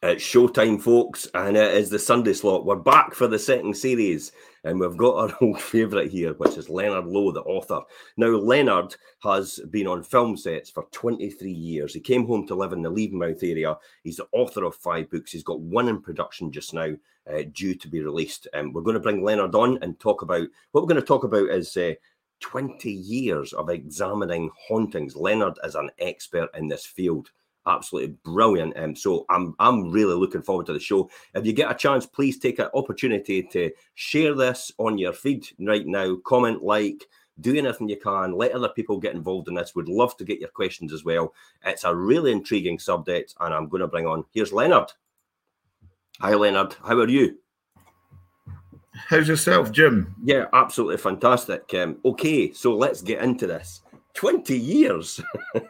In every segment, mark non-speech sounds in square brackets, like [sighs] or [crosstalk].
It's showtime, folks, and it is the Sunday slot. We're back for the second series, and we've got our [laughs] old favourite here, which is Leonard Low, the author. Now, Leonard has been on film sets for 23 years. He came home to live in the Levenmouth area. He's the author of five books. He's got one in production just now, uh, due to be released. And um, we're going to bring Leonard on and talk about what we're going to talk about is. Uh, 20 years of examining hauntings. Leonard is an expert in this field absolutely brilliant. Um, so I'm I'm really looking forward to the show. If you get a chance, please take an opportunity to share this on your feed right now. Comment, like, do anything you can. Let other people get involved in this. We'd love to get your questions as well. It's a really intriguing subject, and I'm going to bring on. Here's Leonard. Hi, Leonard. How are you? How's yourself, Jim? Yeah, absolutely fantastic. Um, okay, so let's get into this. 20 years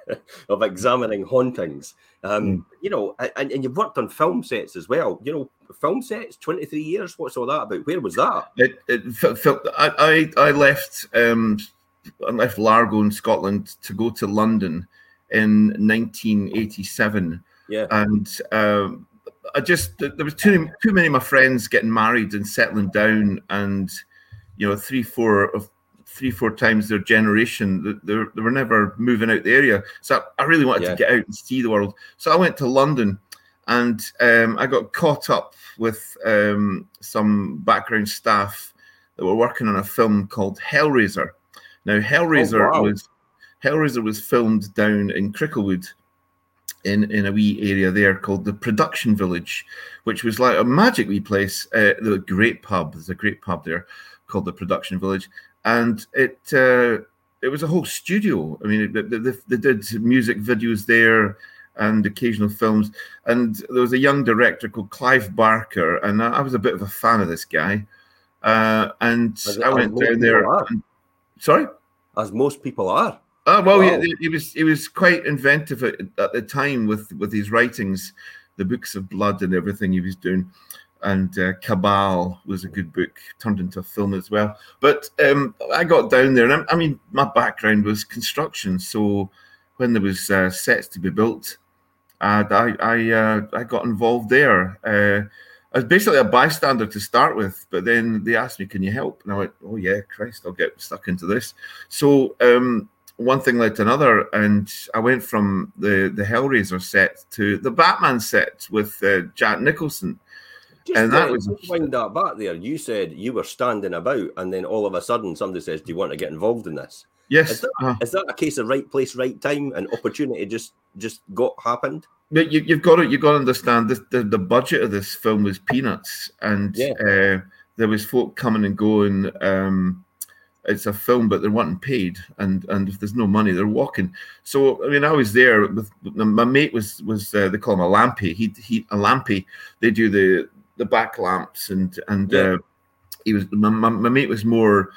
[laughs] of examining hauntings. Um, mm. You know, and, and you've worked on film sets as well. You know, film sets, 23 years. What's all that about? Where was that? It, it I, I, I left um, I left Largo in Scotland to go to London in 1987. Yeah. And um, I just there was too too many of my friends getting married and settling down, and you know, three, four of three, four times their generation. They, they were never moving out the area. So I really wanted yeah. to get out and see the world. So I went to London and um, I got caught up with um, some background staff that were working on a film called Hellraiser. Now, Hellraiser oh, wow. was Hellraiser was filmed down in Cricklewood, in in a wee area there called the Production Village, which was like a magic wee place. Uh, the great pub. There's a great pub there called the Production Village, and it uh, it was a whole studio. I mean, they, they, they, did music videos there and occasional films. And there was a young director called Clive Barker, and I was a bit of a fan of this guy. Uh, and I went down there. And, sorry, as most people are. Oh well, wow. he, he, was he was quite inventive at, at the time with with his writings, the books of blood and everything he was doing and uh, Cabal was a good book, turned into a film as well. But um, I got down there, and I, I, mean, my background was construction, so when there was uh, sets to be built, I I, uh, I got involved there. Uh, I was basically a bystander to start with, but then they asked me, "Can you help?" And I went, "Oh yeah, Christ, I'll get stuck into this." So um, one thing led to another, and I went from the the Hellraiser set to the Batman set with uh, Jack Nicholson just and that was wind that back there. You said you were standing about, and then all of a sudden somebody says, "Do you want to get involved in this?" Yes. Is that, uh, is that a case of right place, right time, and opportunity just just got happened? You, have got to you've got to understand this, the the budget of this film was peanuts, and yeah. uh, there was folk coming and going. Um, it's a film, but they're wanting paid, and and if there's no money, they're walking. So I mean, I was there with my mate was was uh, they call him a lampy. He he a lampy. They do the the back lamps and and yeah. uh, he was my, my, my, mate was more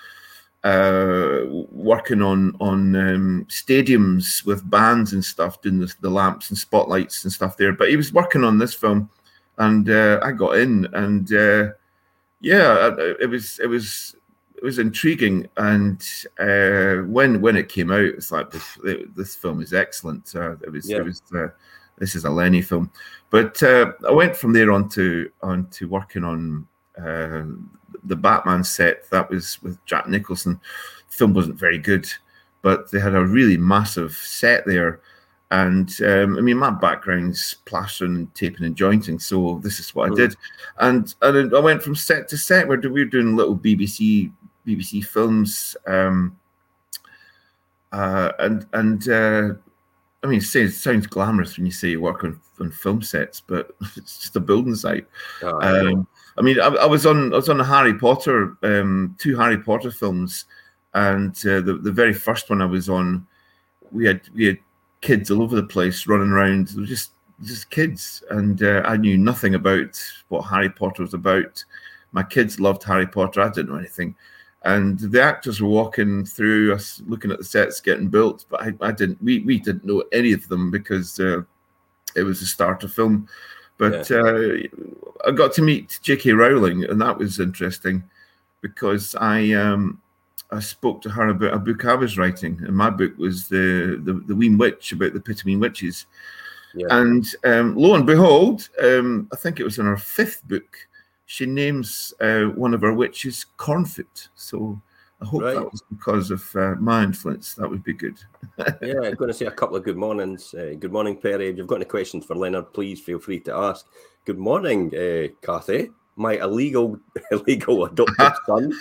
uh, working on on um, stadiums with bands and stuff, doing the, the, lamps and spotlights and stuff there. But he was working on this film, and uh, I got in, and uh, yeah, it was it was it was intriguing. And uh, when when it came out, it's like this, this film is excellent. Uh, it was yeah. it was uh, this is a Lenny film. But uh, I went from there on to on to working on uh, the Batman set. That was with Jack Nicholson. The film wasn't very good, but they had a really massive set there. And um, I mean, my background's plastering and taping and jointing, so this is what I did. And and I went from set to set where we were doing little BBC BBC films. Um, uh, and and uh, I mean, it sounds, sounds glamorous when you say you work on, on film sets, but [laughs] it's just a building site. Oh, um, I mean, I, I, was on I was on Harry Potter, um, two Harry Potter films, and uh, the the very first one I was on, we had we had kids all over the place running around. They were just just kids, and uh, I knew nothing about what Harry Potter was about. My kids loved Harry Potter. I didn't know anything and the actors were walking through us looking at the sets getting built but i, I didn't we, we didn't know any of them because uh, it was a starter film but yeah. uh, i got to meet j.k rowling and that was interesting because i um, i spoke to her about a book i was writing and my book was the the, the Weem Witch about the pittenweem witches Yeah. And um, lo and behold, um, I think it was in her fifth book, she names uh, one of her witches Cornfoot. So I hope right. that was because of uh, my influence. That would be good. [laughs] yeah, I'm going to say a couple of good mornings. Uh, good morning, Perry. If you've got any questions for Leonard, please feel free to ask. Good morning, uh, Kathy my illegal [laughs] illegal adopted [laughs] son.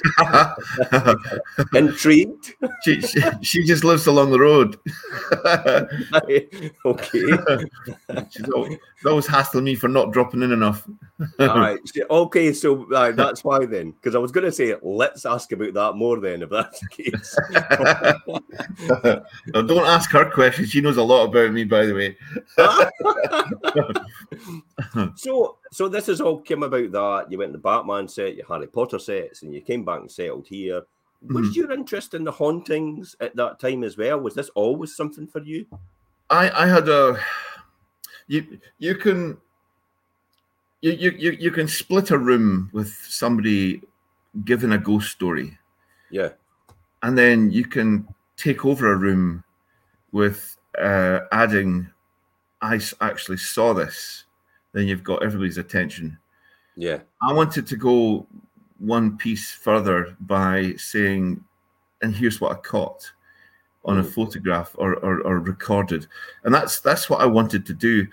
Intrigued. She, she, she just lives along the road. [laughs] okay. She's always, always hassling me for not dropping in enough. All right. Okay, so uh, that's why then, because I was going to say let's ask about that more then, if that's the case. no, don't ask her questions. She knows a lot about me, by the way. so, so this has all came about that you went to the Batman set, your Harry Potter sets, and you came back and settled here. Was mm. your interest in the hauntings at that time as well? Was this always something for you? I I had a you you can you you you, you can split a room with somebody giving a ghost story. Yeah. And then you can take over a room with uh, adding I actually saw this, then you've got everybody's attention. Yeah. I wanted to go one piece further by saying, and here's what I caught on a mm. photograph or, or, or, recorded. And that's that's what I wanted to do.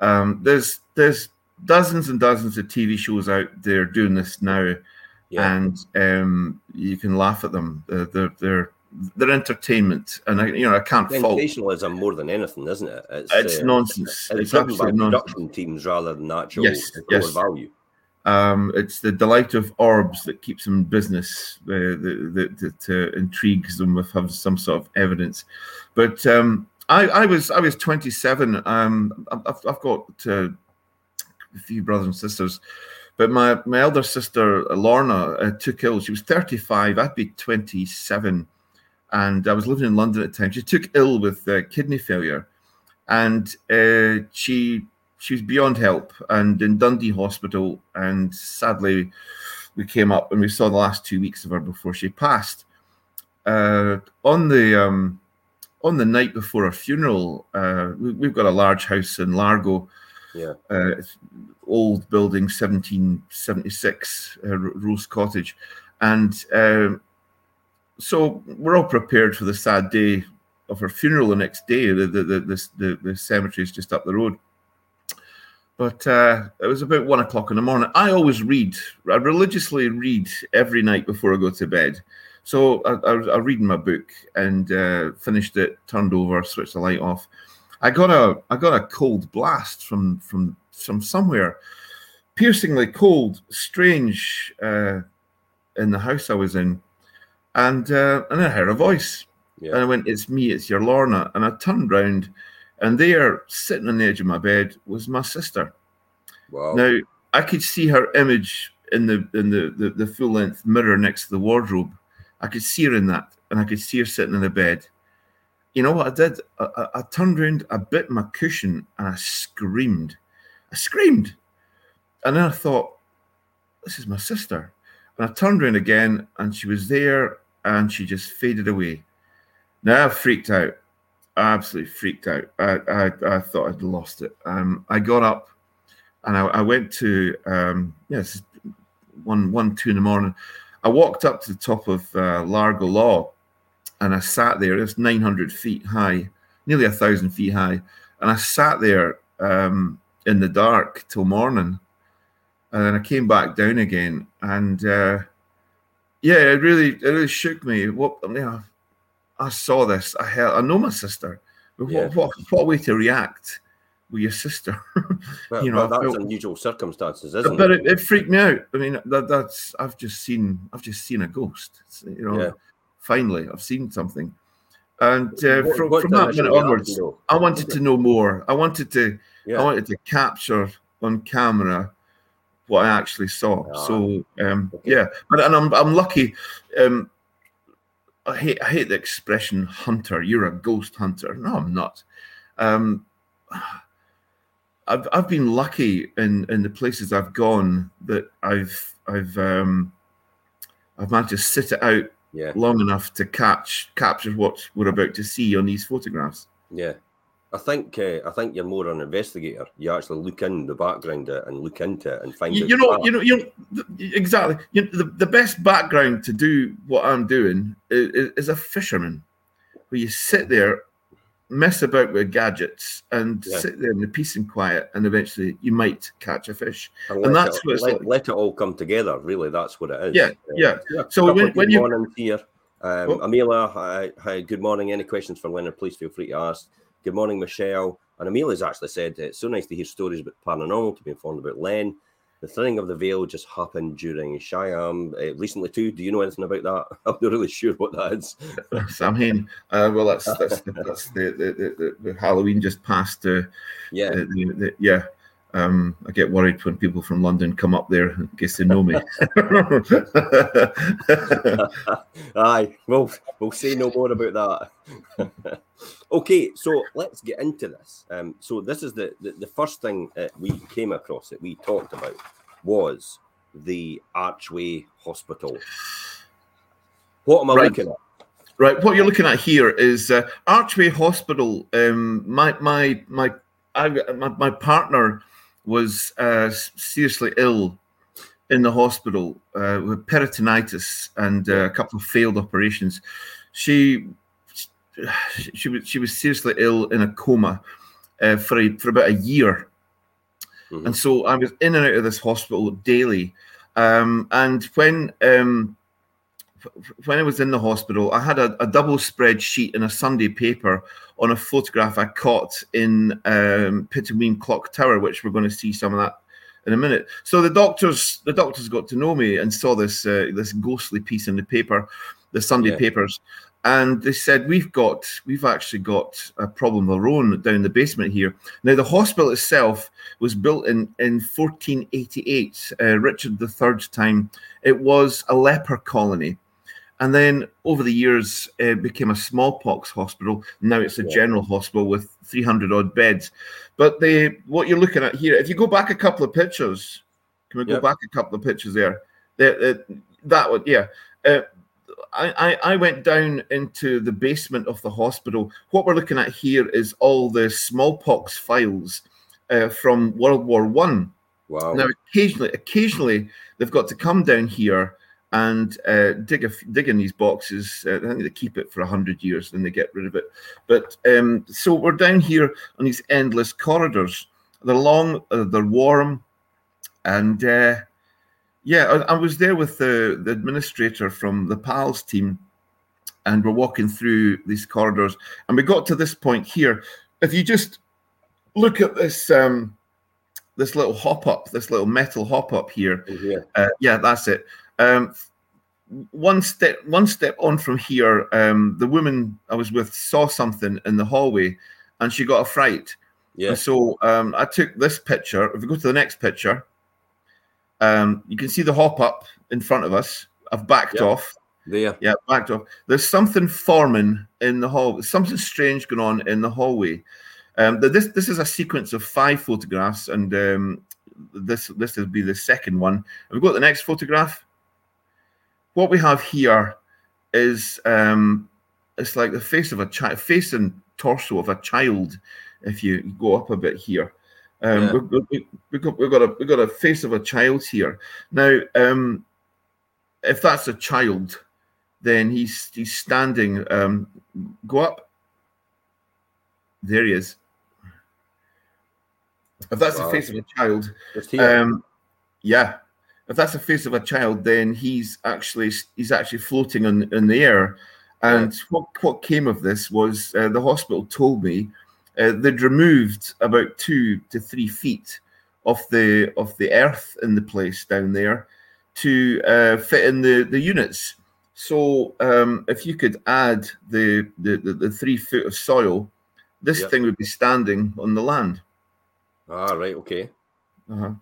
Um, there's there's dozens and dozens of TV shows out there doing this now, yeah. and um, you can laugh at them. They're, they're, they're they're entertainment, and I, you know, I can't fault. Sensationalism more than anything, isn't it? It's, it's uh, nonsense. It's, it's driven by nonsense. production teams rather than actual yes, yes. value. Um, it's the delight of orbs that keeps them in business, uh, that, that uh, intrigues them with have some sort of evidence. But um, I, I, was I was 27. Um, I've, I've got uh, a few brothers and sisters, but my, my elder sister Lorna uh, took ill. She was 35. I'd be 27, and I was living in London at the time. She took ill with uh, kidney failure, and uh, she she was beyond help and in Dundee Hospital. And sadly, we came up and we saw the last two weeks of her before she passed. Uh, on the um, on the night before her funeral, uh, we, have got a large house in Largo. Yeah. Uh, old building, 1776, uh, Rose Cottage. And um, so we're all prepared for the sad day of her funeral the next day. The, the, the, the, the cemetery is just up the road. But uh, it was about one o'clock in the morning. I always read. I religiously read every night before I go to bed. So I, I, I reading my book and uh, finished it, turned over, switched the light off. I got a I got a cold blast from from from somewhere, piercingly cold, strange, uh, in the house I was in, and uh, and I heard a voice, yeah. and I went, "It's me, it's your Lorna," and I turned round and there, sitting on the edge of my bed, was my sister. Wow. Now I could see her image in the in the, the, the full length mirror next to the wardrobe. I could see her in that, and I could see her sitting in the bed. You know what I did? I, I, I turned around, I bit my cushion, and I screamed. I screamed, and then I thought, "This is my sister." And I turned around again, and she was there, and she just faded away. Now I freaked out absolutely freaked out. I, I, I thought I'd lost it. Um, I got up and I, I went to um, yes one one two in the morning. I walked up to the top of uh, Largo Law and I sat there. It's 900 feet high, nearly a thousand feet high, and I sat there um, in the dark till morning. And then I came back down again, and uh, yeah, it really it really shook me. What you know, I saw this. I heard. I know my sister. Yeah. What, what, what way to react with your sister? [laughs] well, you know, well, that's felt, unusual circumstances, isn't but it? But it, freaked me out. I mean, that, that's I've just seen. I've just seen a ghost. you know, yeah. finally, I've seen something. And uh, what, from, what from that minute onwards, I wanted to know more. I wanted to. Yeah. I wanted to capture on camera what I actually saw. So um, okay. yeah, but and I'm I'm lucky. Um, I hate I hate the expression hunter. You're a ghost hunter. No, I'm not. Um, I've I've been lucky in in the places I've gone that I've I've um, I've managed to sit it out yeah. long enough to catch capture what we're about to see on these photographs. Yeah. I think uh, I think you're more an investigator. You actually look in the background and look into it and find. You, you know, you know, you know, exactly. You know, the, the best background to do what I'm doing is, is a fisherman, where you sit there, mess about with gadgets, and yeah. sit there in the peace and quiet, and eventually you might catch a fish. And, and that's it, what let, like. let, it all come together. Really, that's what it is. Yeah, yeah. yeah. So when, when you here, um, oh. Amelia, hi, hi, good morning. Any questions for Leonard? Please feel free to ask. Good morning, Michelle. And Amelia's actually said it's so nice to hear stories about paranormal, to be informed about Len. The thinning of the veil just happened during Siam uh, recently too. Do you know anything about that? [laughs] I'm not really sure what that is. [laughs] Samhain. Uh, well, that's that's, that's the, the, the, the, Halloween just passed. Uh, yeah, the, yeah. Um, I get worried when people from London come up there in case they know me. [laughs] [laughs] Aye, we'll we'll say no more about that. [laughs] okay, so let's get into this. Um, so this is the, the, the first thing that we came across that we talked about was the Archway Hospital. What am I right. looking at? Right, what you're looking at here is uh, Archway Hospital. Um, my my my I, my, my partner was uh, seriously ill in the hospital uh, with peritonitis and uh, a couple of failed operations. She [sighs] she was she was seriously ill in a coma uh, for a, for about a year, mm-hmm. and so I was in and out of this hospital daily. Um, and when um, when I was in the hospital, I had a, a, double spreadsheet in a Sunday paper on a photograph I caught in um, Clock Tower, which we're going to see some of that in a minute. So the doctors, the doctors got to know me and saw this uh, this ghostly piece in the paper, the Sunday yeah. papers, and they said we've got we've actually got a problem of our own down the basement here. Now the hospital itself was built in in 1488, uh, Richard III time. It was a leper colony and then over the years, it became a smallpox hospital. Now it's a yeah. general hospital with 300 odd beds. But the what you're looking at here, if you go back a couple of pictures, can we yep. go back a couple of pictures there? The, the, that one, yeah. Uh, I, I went down into the basement of the hospital. What we're looking at here is all the smallpox files uh, from World War One. Wow. Now, occasionally, occasionally they've got to come down here and uh, dig a, dig in these boxes. Uh, I think they keep it for hundred years, then they get rid of it. But um, so we're down here on these endless corridors. They're long, uh, they're warm, and uh, yeah, I, I, was there with the, the administrator from the PALS team, and we're walking through these corridors, and we got to this point here. If you just look at this. Um, this little hop up, this little metal hop up here. Yeah, uh, yeah that's it. Um, one step one step on from here, um, the woman I was with saw something in the hallway, and she got a fright. Yeah. And so um, I took this picture. If we go to the next picture, um, you can see the hop up in front of us. I've backed yep. off. There. Yeah, backed off. There's something forming in the hall. Something strange going on in the hallway. Um, this this is a sequence of five photographs, and um, this this will be the second one. Have we got the next photograph? What we have here is um, it's like the face of a child, face and torso of a child. If you go up a bit here, um, yeah. we've, we, we've, got we've got a we've got a face of a child here. Now, um, if that's a child, then he's he's standing. Um, go up. There he is. If that's wow. the face of a child, um, yeah, if that's the face of a child, then he's actually he's actually floating in, in the air. And yeah. what what came of this was uh, the hospital told me uh, they'd removed about two to three feet of the of the earth in the place down there to uh, fit in the the units. So um, if you could add the, the the, the three foot of soil, this yep. thing would be standing on the land. Ah, right. Okay. Uh-huh.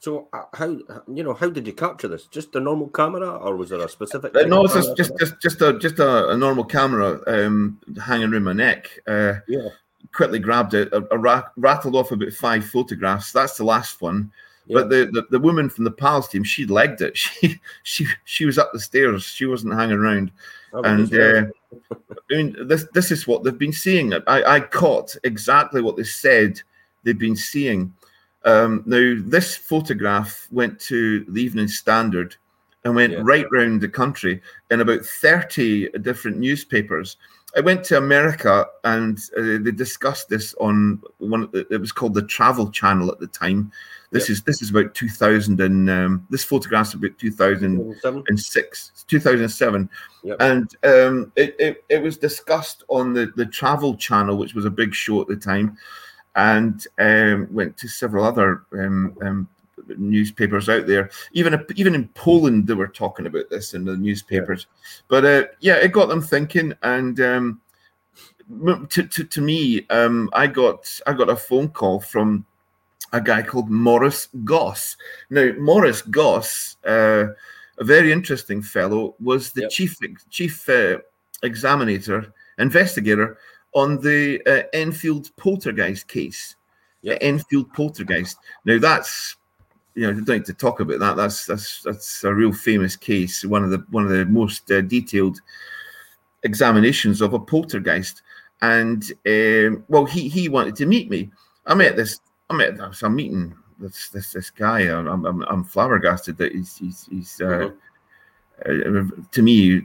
So uh, how you know how did you capture this? Just a normal camera, or was there a specific? Uh, no, it's just, just just just a just a, a normal camera um, hanging around my neck. Uh, yeah. Quickly grabbed it, a, a rattled off about five photographs. That's the last one. But the, the, the woman from the pals team, she legged it. [laughs] She she she was up the stairs. She wasn't hanging around. Oh, and uh, I mean, this this is what they've been seeing. I, I caught exactly what they said they've been seeing. Um, now, this photograph went to the Evening Standard and went yeah. right round the country in about 30 different newspapers. I went to America and uh, they discussed this on one. It was called the Travel Channel at the time. This yep. is this is about 2000 and um, this photograph's about 2006, 2007, yep. and um, it, it, it was discussed on the the Travel Channel, which was a big show at the time, and um, went to several other um, um, newspapers out there. Even even in Poland, they were talking about this in the newspapers. Yeah. But uh, yeah, it got them thinking. And um, to, to, to me, um, I got I got a phone call from a guy called Maurice Grosse. Now, Maurice Grosse, uh, a very interesting fellow, was the yep. chief chief uh, examiner investigator on the uh, Enfield poltergeist case. Yep. Enfield poltergeist. Now that's you know, I don't need to talk about that. That's that's that's a real famous case. One of the one of the most uh, detailed examinations of a poltergeist. And um, well, he he wanted to meet me. I met this. I met. I'm meeting this this this guy. I'm I'm, I'm flabbergasted that he's he's, he's uh, mm-hmm. Uh, to me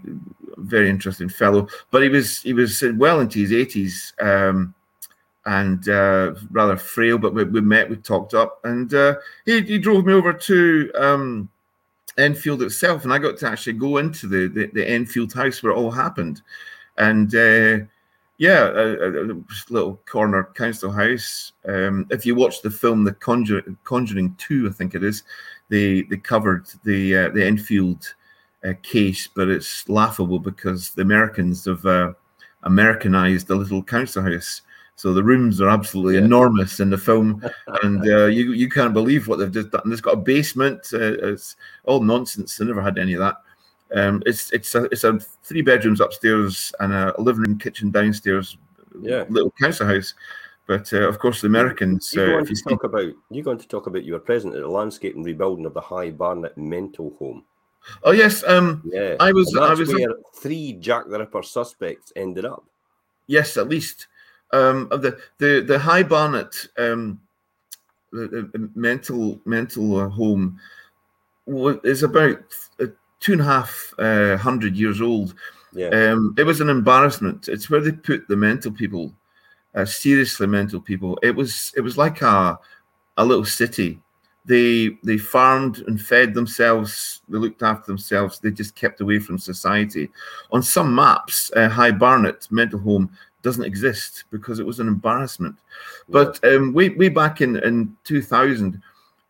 very interesting fellow. But he was he was well into his 80s. Um, and uh, rather frail. But we, we, met, we talked up, and uh, he, he, drove me over to um, Enfield itself, and I got to actually go into the the, the Enfield house where it all happened, and. Uh, yeah, a, a, little corner council house. Um, if you watch the film, The Conjuring, Conjuring Two, I think it is, they they covered the uh, the Enfield uh, case, but it's laughable because the Americans have uh, Americanized the little council house so the rooms are absolutely yeah. enormous in the film, [laughs] and uh, you you can't believe what they've just done. It's got a basement. Uh, it's all nonsense. They never had any of that. Um, it's it's a, it's a three bedrooms upstairs and a living room, kitchen downstairs. Yeah, little council house. But uh, of course, the Americans. You, going uh, to talk about you're going to talk about you were present at the landscape and rebuilding of the High Barnet mental home. Oh yes, um, yeah. I was. I was. Where three Jack the Ripper suspects ended up. Yes, at least um, the the the High Barnet um, the, the mental mental uh, home is about uh, two and a half uh, hundred years old. Yeah. Um, it was an embarrassment. It's where they put the mental people, uh, seriously mental people. It was it was like a a little city. They they farmed and fed themselves. They looked after themselves. They just kept away from society. On some maps, uh, High Barnet mental home doesn't exist because it was an embarrassment. But um, way way back in in 2000,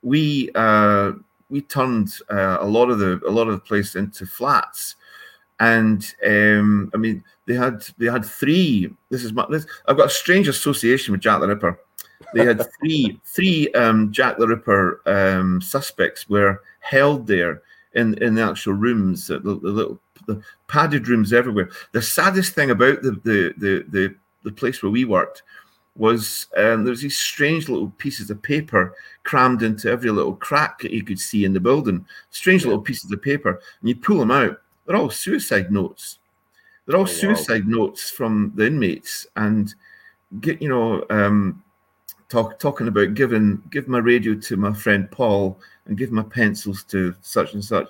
we uh, we turned uh, a lot of the a lot of the place into flats, and um, I mean they had they had three. This is my this, I've got a strange association with Jack the Ripper. They had three three um, Jack the Ripper um, suspects were held there in in the actual rooms, the, the little the padded rooms everywhere. The saddest thing about the the the the, the place where we worked was um, there was these strange little pieces of paper crammed into every little crack that you could see in the building. Strange yeah. little pieces of paper, and you pull them out. They're all suicide notes. They're all oh, suicide wow. notes from the inmates, and get you know um, talk, talking about giving give my radio to my friend Paul and give my pencils to such and such.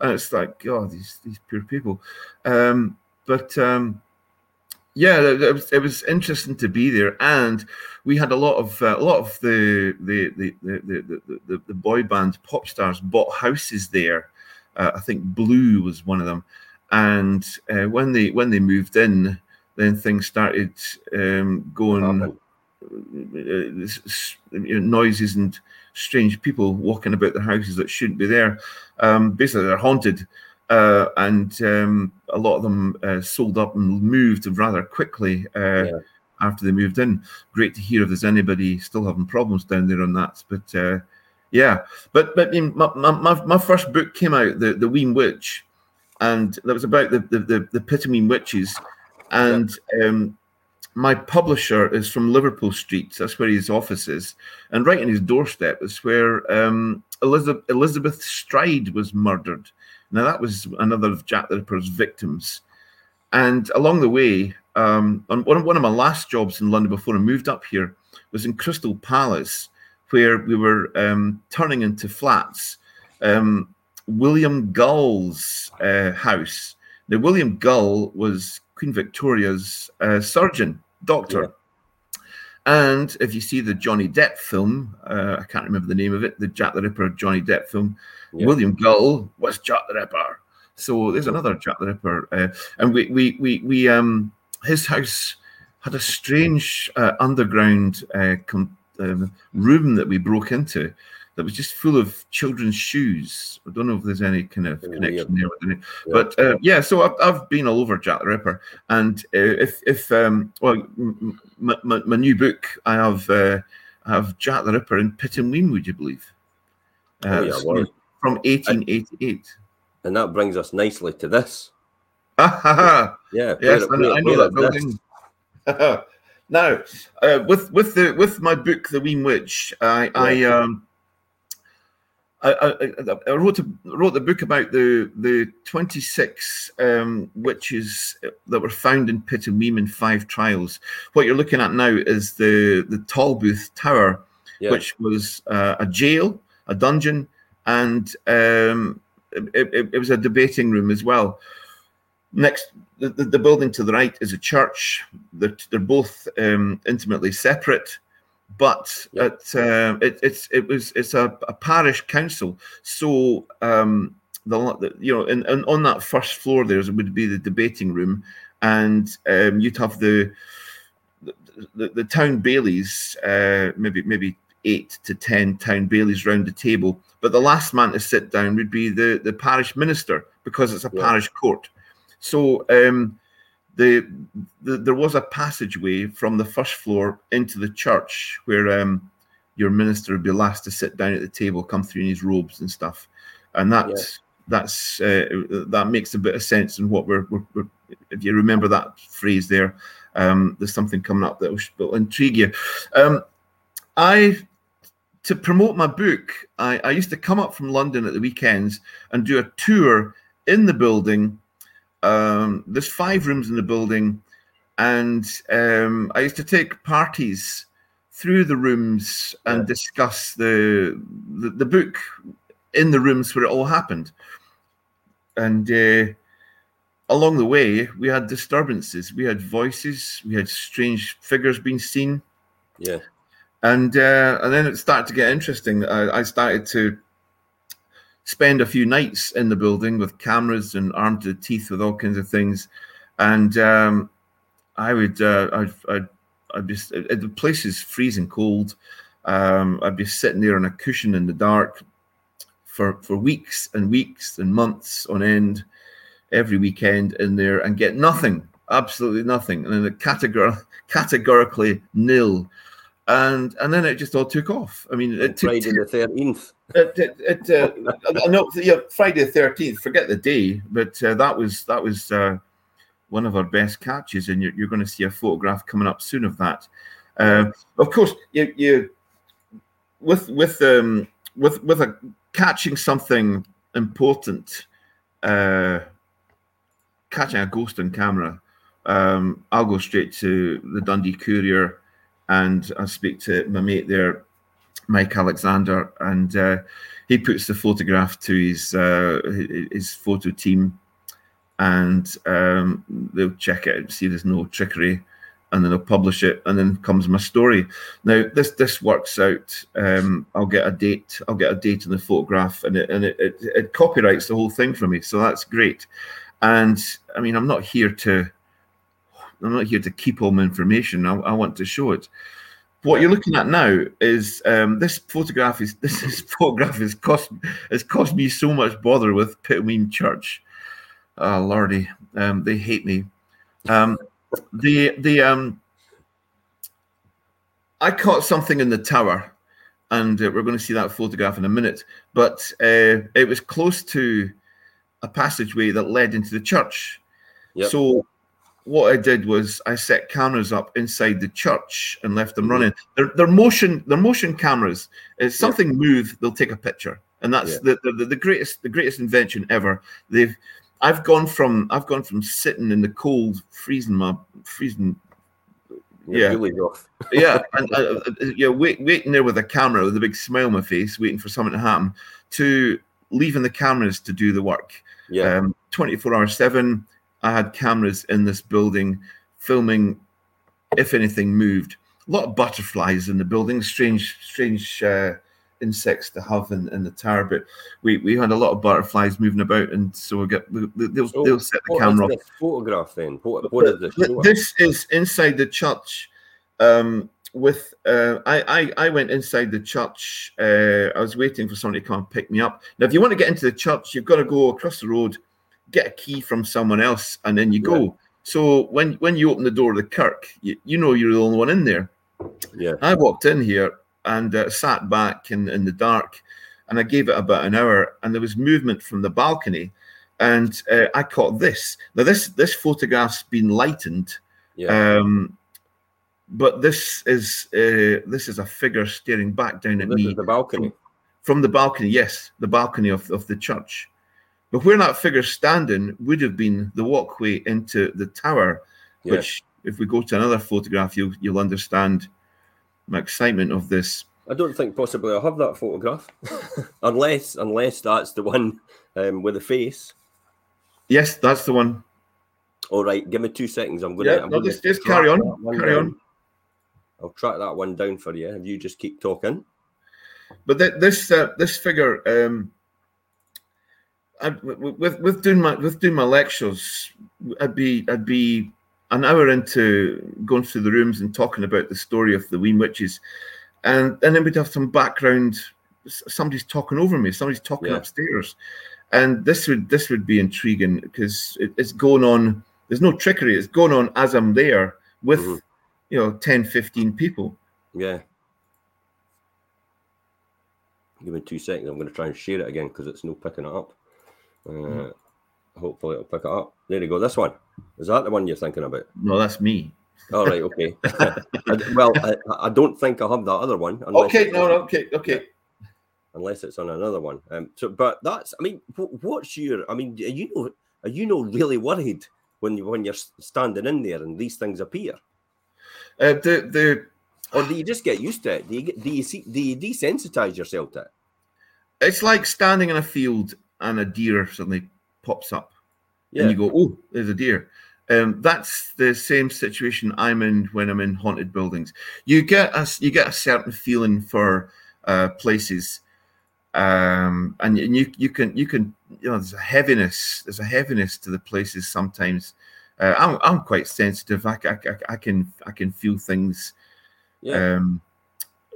And it's like, God, these these poor people. Um, but um, yeah, it was, it was interesting to be there, and we had a lot of uh, a lot of the the the the, the, the, the boy band pop stars bought houses there. Uh, I think Blue was one of them, and uh, when they when they moved in, then things started um, going noises and strange people walking about the houses that shouldn't be there. Um, basically, they're haunted, uh, and um, a lot of them uh, sold up and moved rather quickly uh, yeah. after they moved in. Great to hear if there's anybody still having problems down there on that. But uh, yeah, but but I mean, my, my, my first book came out, the the Weem Witch, and that was about the the the, the witches, and um, my publisher is from Liverpool Street. That's where his office is, and right in his doorstep is where um, Elizabeth, Elizabeth Stride was murdered. Now that was another of Jack the Ripper's victims, and along the way, um, on one of, one of my last jobs in London before I moved up here was in Crystal Palace, where we were um, turning into flats. Um, William Gull's uh, house. Now, William Gull was Queen Victoria's uh, surgeon, doctor. Yeah. And if you see the Johnny Depp film, uh, I can't remember the name of it, the Jack the Ripper Johnny Depp film, yeah. William Gull was Jack the Ripper. So there's another Jack the Ripper, uh, and we we we we um his house had a strange uh, underground uh, com- um, room that we broke into that was just full of children's shoes. I don't know if there's any kind of connection there. Yeah. but uh, yeah. So I've, I've, been all over Jack the Ripper, and uh, if if um, well, my, my, my, new book, I have uh, I have Jack the Ripper in Pittenweem. Would you believe? Uh, oh, yeah, well, from 1888. And that brings us nicely to this. [laughs] yeah, yes, I, I know that building. [laughs] now, uh, with with the with my book, The Weem Witch, I, yeah. I um I, I, I, wrote a, wrote the book about the the 26 um, witches that were found in Pittenweem in five trials. What you're looking at now is the the Tolbooth Tower, yeah. which was uh, a jail, a dungeon, and um, it, it, it, was a debating room as well. Next, the, the, building to the right is a church. They're, they're both um, intimately separate but yep. it, uh, it, it's it was it's a, a parish council. So um, the you know, and, and on that first floor there would be the debating room, and um, you'd have the the, the, the town bailies, uh, maybe maybe eight to ten town bailies round the table. But the last man to sit down would be the the parish minister because it's a yep. parish court. So um, the, the there was a passageway from the first floor into the church where um, your minister would be last to sit down at the table, come through in his robes and stuff, and that yeah. that's uh, that makes a bit of sense in what we're, we're, we're, if you remember that phrase there. Um, there's something coming up that will, will intrigue you. Um, I to promote my book, I, I used to come up from London at the weekends and do a tour in the building um, there's five rooms in the building, and um, I used to take parties through the rooms and yeah. discuss the, the, the book in the rooms where it all happened. And uh, along the way, we had disturbances. We had voices. We had strange figures being seen. Yeah. And uh, and then it started to get interesting. I, I started to spend a few nights in the building with cameras and armed to the teeth with all kinds of things. And um, I would, uh, I'd, I'd, I'd the place is freezing cold. Um, I'd be sitting there on a cushion in the dark for, for weeks and weeks and months on end, every weekend in there and get nothing, absolutely nothing. And then categor- categorically nil and and then it just all took off. I mean, it Friday the thirteenth. [laughs] It, it, it uh, no, yeah, Friday the thirteenth. Forget the day, but uh, that was that was uh, one of our best catches, and you're, you're going to see a photograph coming up soon of that. Uh, of course, you, you with with um with with a catching something important, uh, catching a ghost on camera. Um, I'll go straight to the Dundee Courier and I speak to my mate there, Mike Alexander, and uh, he puts the photograph to his uh, his photo team, and um, they'll check it, and see there's no trickery, and then they'll publish it, and then comes my story. Now this this works out. Um, I'll get a date. I'll get a date in the photograph, and it and it, it, it copyrights the whole thing for me. So that's great. And I mean, I'm not here to I'm not here to keep all my information. I, I want to show it. What you're looking at now is um, this photograph is [laughs] this is photograph has cost has cost me so much bother with Pittenweem Church. Oh lordy, um, they hate me. Um, the the um, I caught something in the tower, and uh, we're going to see that photograph in a minute. But uh, it was close to a passageway that led into the church. Yep. So what I did was I set cameras up inside the church and left them mm-hmm. running. They're, they're motion they're motion cameras. If something yeah. move, they'll take a picture, and that's yeah. the, the the greatest the greatest invention ever. They've I've gone from I've gone from sitting in the cold, freezing my freezing. yeah, yeah, [laughs] [laughs] and uh, yeah, wait, waiting there with a camera with a big smile on my face, waiting for something to happen, to leaving the cameras to do the work. Yeah, um, twenty four hours seven I had cameras in this building filming if anything moved. A lot of butterflies in the building, strange, strange uh, insects to have in, in the tower. But we, we had a lot of butterflies moving about, and so we get they'll, so they'll set the camera off. photograph then? What, what is this? This is inside the church. Um, with uh, I, I I went inside the church. Uh, I was waiting for somebody to come and pick me up. Now, if you want to get into the church, you've got to go across the road get a key from someone else, and then you yeah. go. So when when you open the door of the kirk, you, you know you're the only one in there. Yeah. I walked in here and uh, sat back in, in the dark, and I gave it about an hour, and there was movement from the balcony, and uh, I caught this. Now this this photograph's been lightened. Yeah. Um, but this is uh, this is a figure staring back down at this me. the balcony. From, from the balcony, yes, the balcony of, of the church. But where that figure standing would have been the walkway into the tower, yeah. which, if we go to another photograph, you'll you'll understand my excitement of this. I don't think possibly I'll have that photograph, [laughs] unless unless that's the one um, with the face. Yes, that's the one. All right, give me two seconds. I'm gonna. Yeah, I'm no, just, just carry on. Carry down. on. I'll track that one down for you. If you just keep talking. But th- this uh, this figure. Um, I, with with doing my with doing my lectures, I'd be I'd be an hour into going through the rooms and talking about the story of the Weem Witches, and and then we'd have some background. Somebody's talking over me. Somebody's talking yeah. upstairs, and this would this would be intriguing because it, it's going on. There's no trickery. It's going on as I'm there with mm-hmm. you know 10, 15 people. Yeah. Give me two seconds. I'm going to try and share it again because it's no picking it up. Uh, hopefully it'll pick it up. There you go. This one is that the one you're thinking about? No, that's me. [laughs] All right. Okay. well, I, I, don't think I have that other one. Okay. No. no okay. Okay. Unless it's on another one. Um. So, but that's. I mean, what's your? I mean, you know, are you know really worried when you when you're standing in there and these things appear? Uh, the the. Or do you just get used to it? Do you get, do you see do you desensitize yourself to it? It's like standing in a field and a deer suddenly pops up, yeah. and you go, "Oh, there's a deer." Um, that's the same situation I'm in when I'm in haunted buildings. You get a you get a certain feeling for uh, places, um, and, and you you can you can you know there's a heaviness there's a heaviness to the places sometimes. Uh, I'm I'm quite sensitive. I, I, I can I can feel things. Yeah. Um,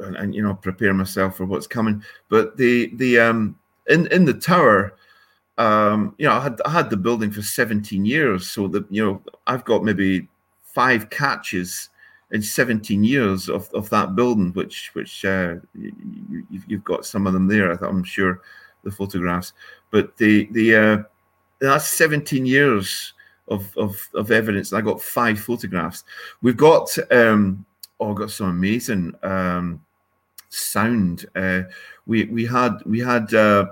and, and, you know prepare myself for what's coming. But the the um in in the tower, um, you know, I had I had the building for 17 years, so that you know, I've got maybe five catches in 17 years of, of that building, which which uh, you, have got some of them there. I'm sure the photographs, but the the uh, that's 17 years of, of of evidence. I got five photographs. We've got um, oh, got some amazing um, sound. Uh, we we had we had uh,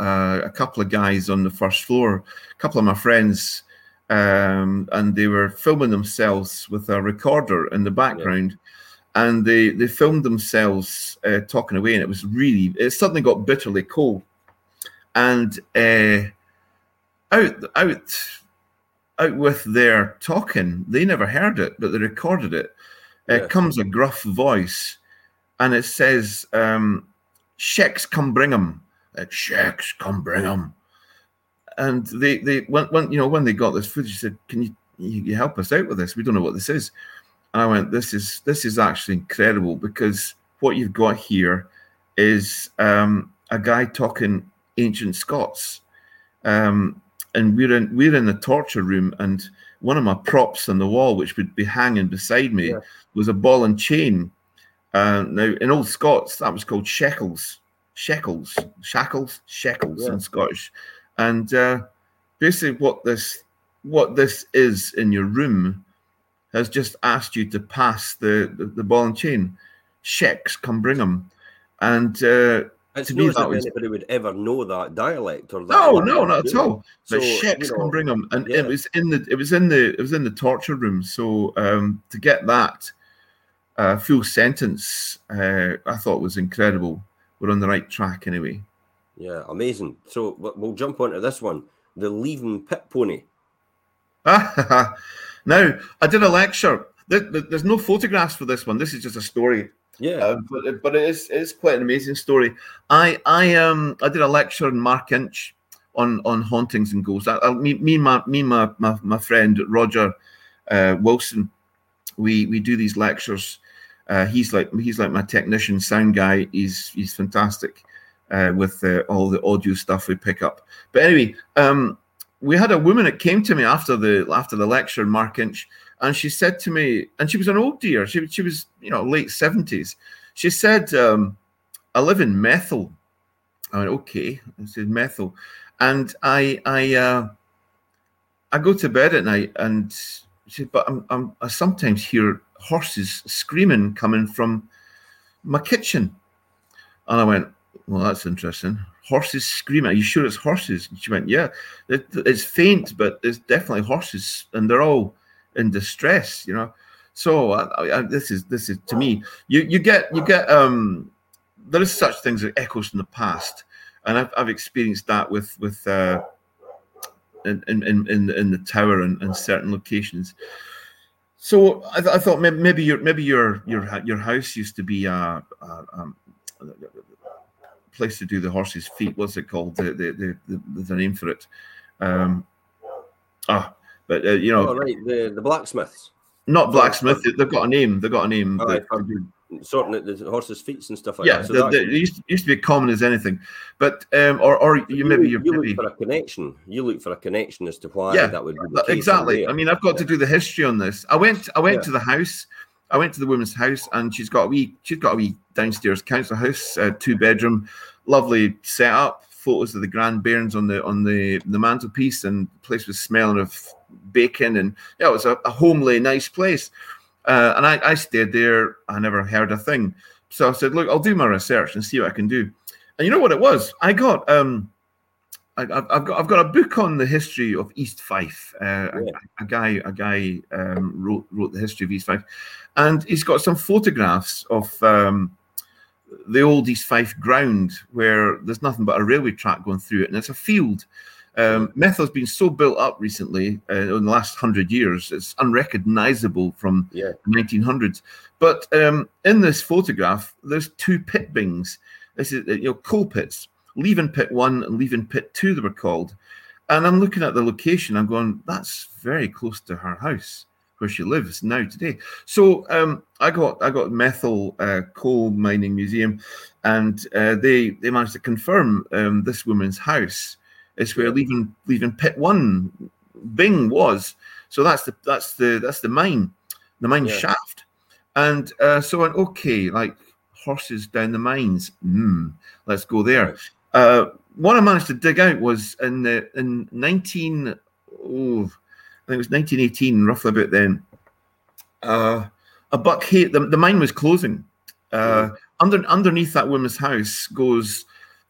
uh, a couple of guys on the first floor, a couple of my friends, um, and they were filming themselves with a recorder in the background. Yeah. And they, they filmed themselves uh, talking away, and it was really, it suddenly got bitterly cold. And uh, out, out, out with their talking, they never heard it, but they recorded it. Yeah. It comes a gruff voice, and it says, um, "Sheks, come bring them." at Sheks, come bring them. And they, they, when, when, you know, when they got this footage, said, "Can you, you help us out with this? We don't know what this is." And I went, "This is, this is actually incredible because what you've got here is um, a guy talking ancient Scots, um, and we're in, we're in the torture room, and one of my props on the wall, which would be hanging beside me, yeah. was a ball and chain. Uh, now, in old Scots, that was called shekels shekels, shackles, shekels yeah. in Scottish. And uh, basically, what this what this is in your room has just asked you to pass the, the, the ball and chain. Sheks, come bring them. And uh, it's to me, that was... anybody would ever know that dialect or that. No, no, not at all. But so, Sheks, you know, come bring them, and yeah. it was in the it was in the it was in the torture room. So um, to get that uh, full sentence, uh, I thought was incredible. We're on the right track anyway. Yeah, amazing. So we'll jump onto this one: the leaving pit pony. [laughs] now, I did a lecture. There's no photographs for this one. This is just a story. Yeah, uh, but but it is it's quite an amazing story. I I um I did a lecture in Markinch on on hauntings and ghosts. I, I, me me my me my my, my friend Roger uh, Wilson, we we do these lectures. Uh, he's like he's like my technician sound guy. He's he's fantastic uh, with uh, all the audio stuff we pick up. But anyway, um, we had a woman that came to me after the after the lecture Markinch, and she said to me, and she was an old dear. She she was you know late seventies. She said, um, "I live in Methil." I went, "Okay." I said, "Methil," and I I uh, I go to bed at night, and she said, "But I'm, I'm I sometimes hear horses screaming coming from my kitchen," and I went, "Well, that's interesting." horses screaming. Are you sure it's horses? And she went, Yeah, it, it's faint, but it's definitely horses, and they're all in distress, you know. So I, I, this is this is to me, you you get you get um there is such things as echoes from the past, and I've, I've experienced that with with uh, in, in in in the tower and, and certain locations. So I, th- I thought maybe, maybe your maybe your your your house used to be a, a, um, place to do the horse's feet. What's it called? The the the, the a name for it. Um, ah, but uh, you know, oh, right, the the blacksmiths. Not blacksmith. They've got a name. They've got a name. Right, sorting the horses' feet and stuff like yeah, that. So the, the, it used, used to be common as anything, but um, or or you, you maybe you maybe, look for a connection. You look for a connection as to why yeah, that would be exactly. I mean, I've got yeah. to do the history on this. I went I went yeah. to the house. I went to the woman's house, and she's got a wee she's got a wee downstairs council house, uh, two bedroom, lovely setup. Photos of the Grand Bairns on the on the the mantelpiece, and the place was smelling of bacon, and yeah, it was a, a homely, nice place. Uh, and I, I stayed there. I never heard a thing. So I said, look, I'll do my research and see what I can do. And you know what it was? I got um, I, have got I've got a book on the history of East Fife. Uh, yeah. a, a, guy a guy um, wrote wrote the history of East Fife, and he's got some photographs of um, the old East Fife ground where there's nothing but a railway track going through it, and it's a field. Um, Methil's been so built up recently uh, in the last hundred years, it's unrecognizable from yeah. the 1900s. But um, in this photograph, there's two pit bings. This is you know coal pits, Leven pit one and Leven pit two, they were called. And I'm looking at the location. I'm going, that's very close to her house where she lives now today. So um, I got I got Methil uh, Coal Mining Museum, and uh, they they managed to confirm um, this woman's house is where Leven Leven pit one Bing was. So that's the that's the that's the mine, the mine yeah. shaft, and uh, so went okay, like horses down the mines. Mm, let's go there. Uh, what I managed to dig out was in the in nineteen. Oh, I think it was 1918, roughly about then. Uh, a buck hate the, the mine was closing. Uh, under underneath that woman's house goes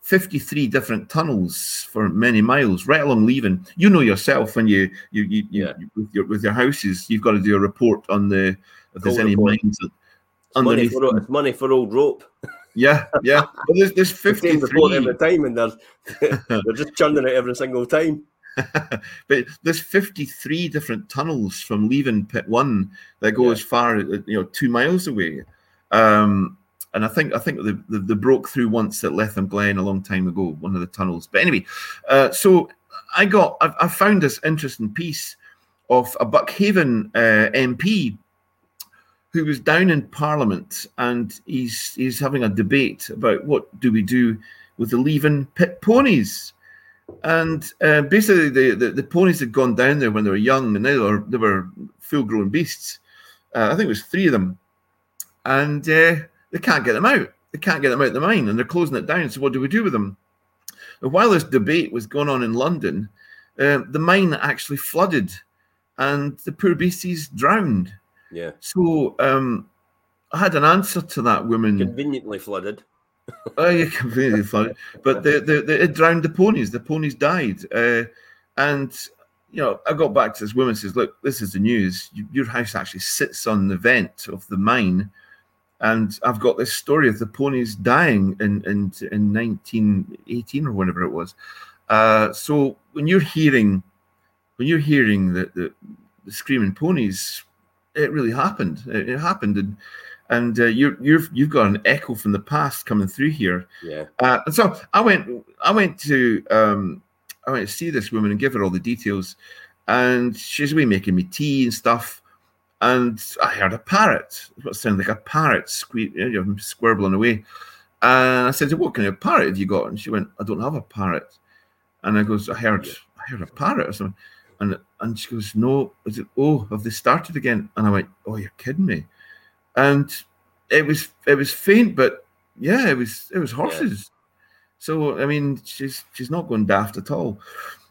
53 different tunnels for many miles, right along Leven. You know yourself when you you you, yeah. you with your with your houses, you've got to do a report on the if there's any report. mines underneath. Money for, it's money for old rope. Yeah, yeah. Well, there's there's [laughs] 53 every time, and they're [laughs] they're just churning it every single time. [laughs] but there's 53 different tunnels from Leven pit one that go yeah. as far you know two miles away um, and I think I think they, they, they, broke through once at Letham Glen a long time ago, one of the tunnels. But anyway, uh, so I got I, I, found this interesting piece of a Buckhaven uh, MP who was down in Parliament, and he's he's having a debate about what do we do with the Leven pit ponies. And uh, basically, the, the, the, ponies had gone down there when they were young, and now they were, they were full grown beasts. Uh, I think it was three of them. And uh, they can't get them out. They can't get them out of the mine, and they're closing it down. So, what do we do with them? And while this debate was going on in London, uh, the mine actually flooded and the poor beasties drowned. Yeah. So um, I had an answer to that woman. Conveniently flooded. oh, yeah, [laughs] conveniently flooded. But the, the, the, it drowned the ponies. The ponies died. Uh, and, you know, I got back to this woman says, look, this is the news. Your house actually sits on the vent of the mine. And I've got this story of the ponies dying in, in, in 1918 or whenever it was. Uh, so when you're hearing when you're hearing the, the, the screaming ponies, it really happened. It, it happened, and and uh, you're you've you've got an echo from the past coming through here. Yeah. Uh, and so I went I went to um, I went to see this woman and give her all the details, and she's away making me tea and stuff. And I heard a parrot, what sounded like a parrot squeak, you know, squirbeling away. And I said, "What kind of parrot have you got?" And she went, "I don't have a parrot." And I goes, "I heard, I heard a parrot or something." And and she goes, No, is it oh, have they started again? And I went, Oh, you're kidding me. And it was it was faint, but yeah, it was it was horses. Yeah. So I mean, she's she's not going daft at all.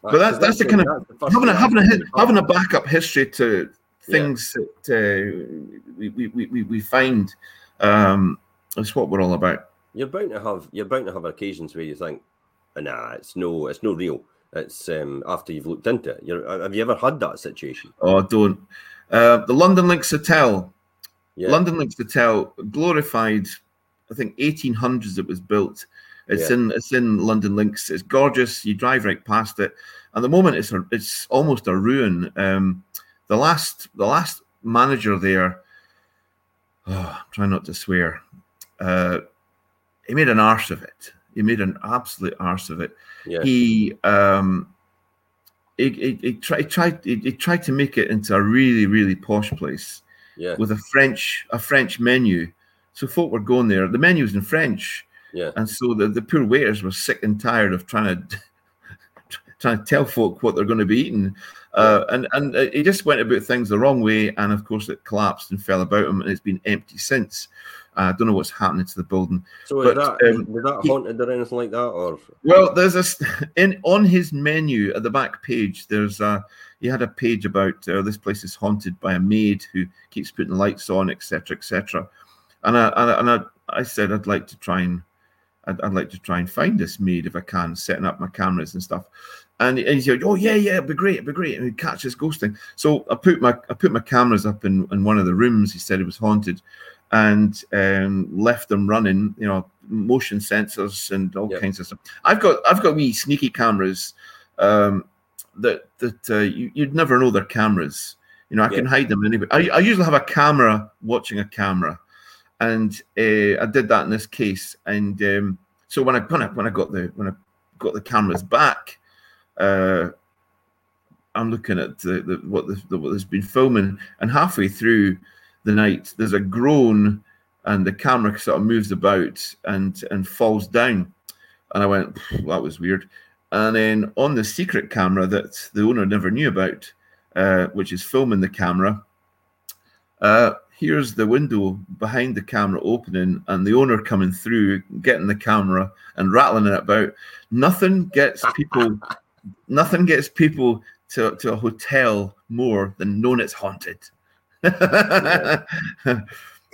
but that's that's the kind of having a having a having a backup history to things yeah. that uh, we, we, we, we find um, is what we're all about. You're bound to have you're bound to have occasions where you think, nah, it's no it's no real. It's um, after you've looked into it. You're, have you ever had that situation? Oh, don't. Uh, the London Links Hotel. Yeah. London Links Hotel, glorified. I think 1800s it was built. It's yeah. in it's in London Links. It's gorgeous. You drive right past it. And the moment it's a, it's almost a ruin. Um, the last the last manager there. [sighs] Oh, try not to swear. Uh, he made an arse of it. He made an absolute arse of it. Yeah. He um he, he, he, tried, he tried he, he, tried to make it into a really really posh place yeah. with a french a french menu so folk were going there the menu was in french yeah and so the, the poor waiters were sick and tired of trying to [laughs] trying to tell folk what they're going to be eating uh, and and he just went about things the wrong way and of course it collapsed and fell about him and it's been empty since I don't know what's happening to the building. So but, is that, um, is that haunted or anything like that? Or well, there's a [laughs] in on his menu at the back page. There's a he had a page about uh, this place is haunted by a maid who keeps putting lights on, etc., etc. And I and I, I said I'd like to try and I'd, I'd, like to try and find this maid if I can, setting up my cameras and stuff. And he said, "Oh yeah, yeah, it'd be great, it'd be great." And he'd catch this ghosting. So I put my I put my cameras up in, in one of the rooms. He said it was haunted, and um, left them running. You know, motion sensors and all yep. kinds of stuff. I've got I've got wee sneaky cameras um, that that uh, you, would never know they're cameras. You know, I yep. can hide them anyway. I, I usually have a camera watching a camera, and uh, I did that in this case. And um, so when I when I when I got the when I got the cameras back. Uh, I'm looking at the, the what the, what has been filming, and halfway through, the night, there's a groan and the camera sort of moves about and and falls down. And I went, that was weird. And then on the secret camera that the owner never knew about, uh, which is filming the camera, uh, here's the window behind the camera opening and the owner coming through, getting the camera and rattling it about. Nothing gets people, [laughs] nothing gets people to, to a hotel more than knowing it's haunted. [laughs]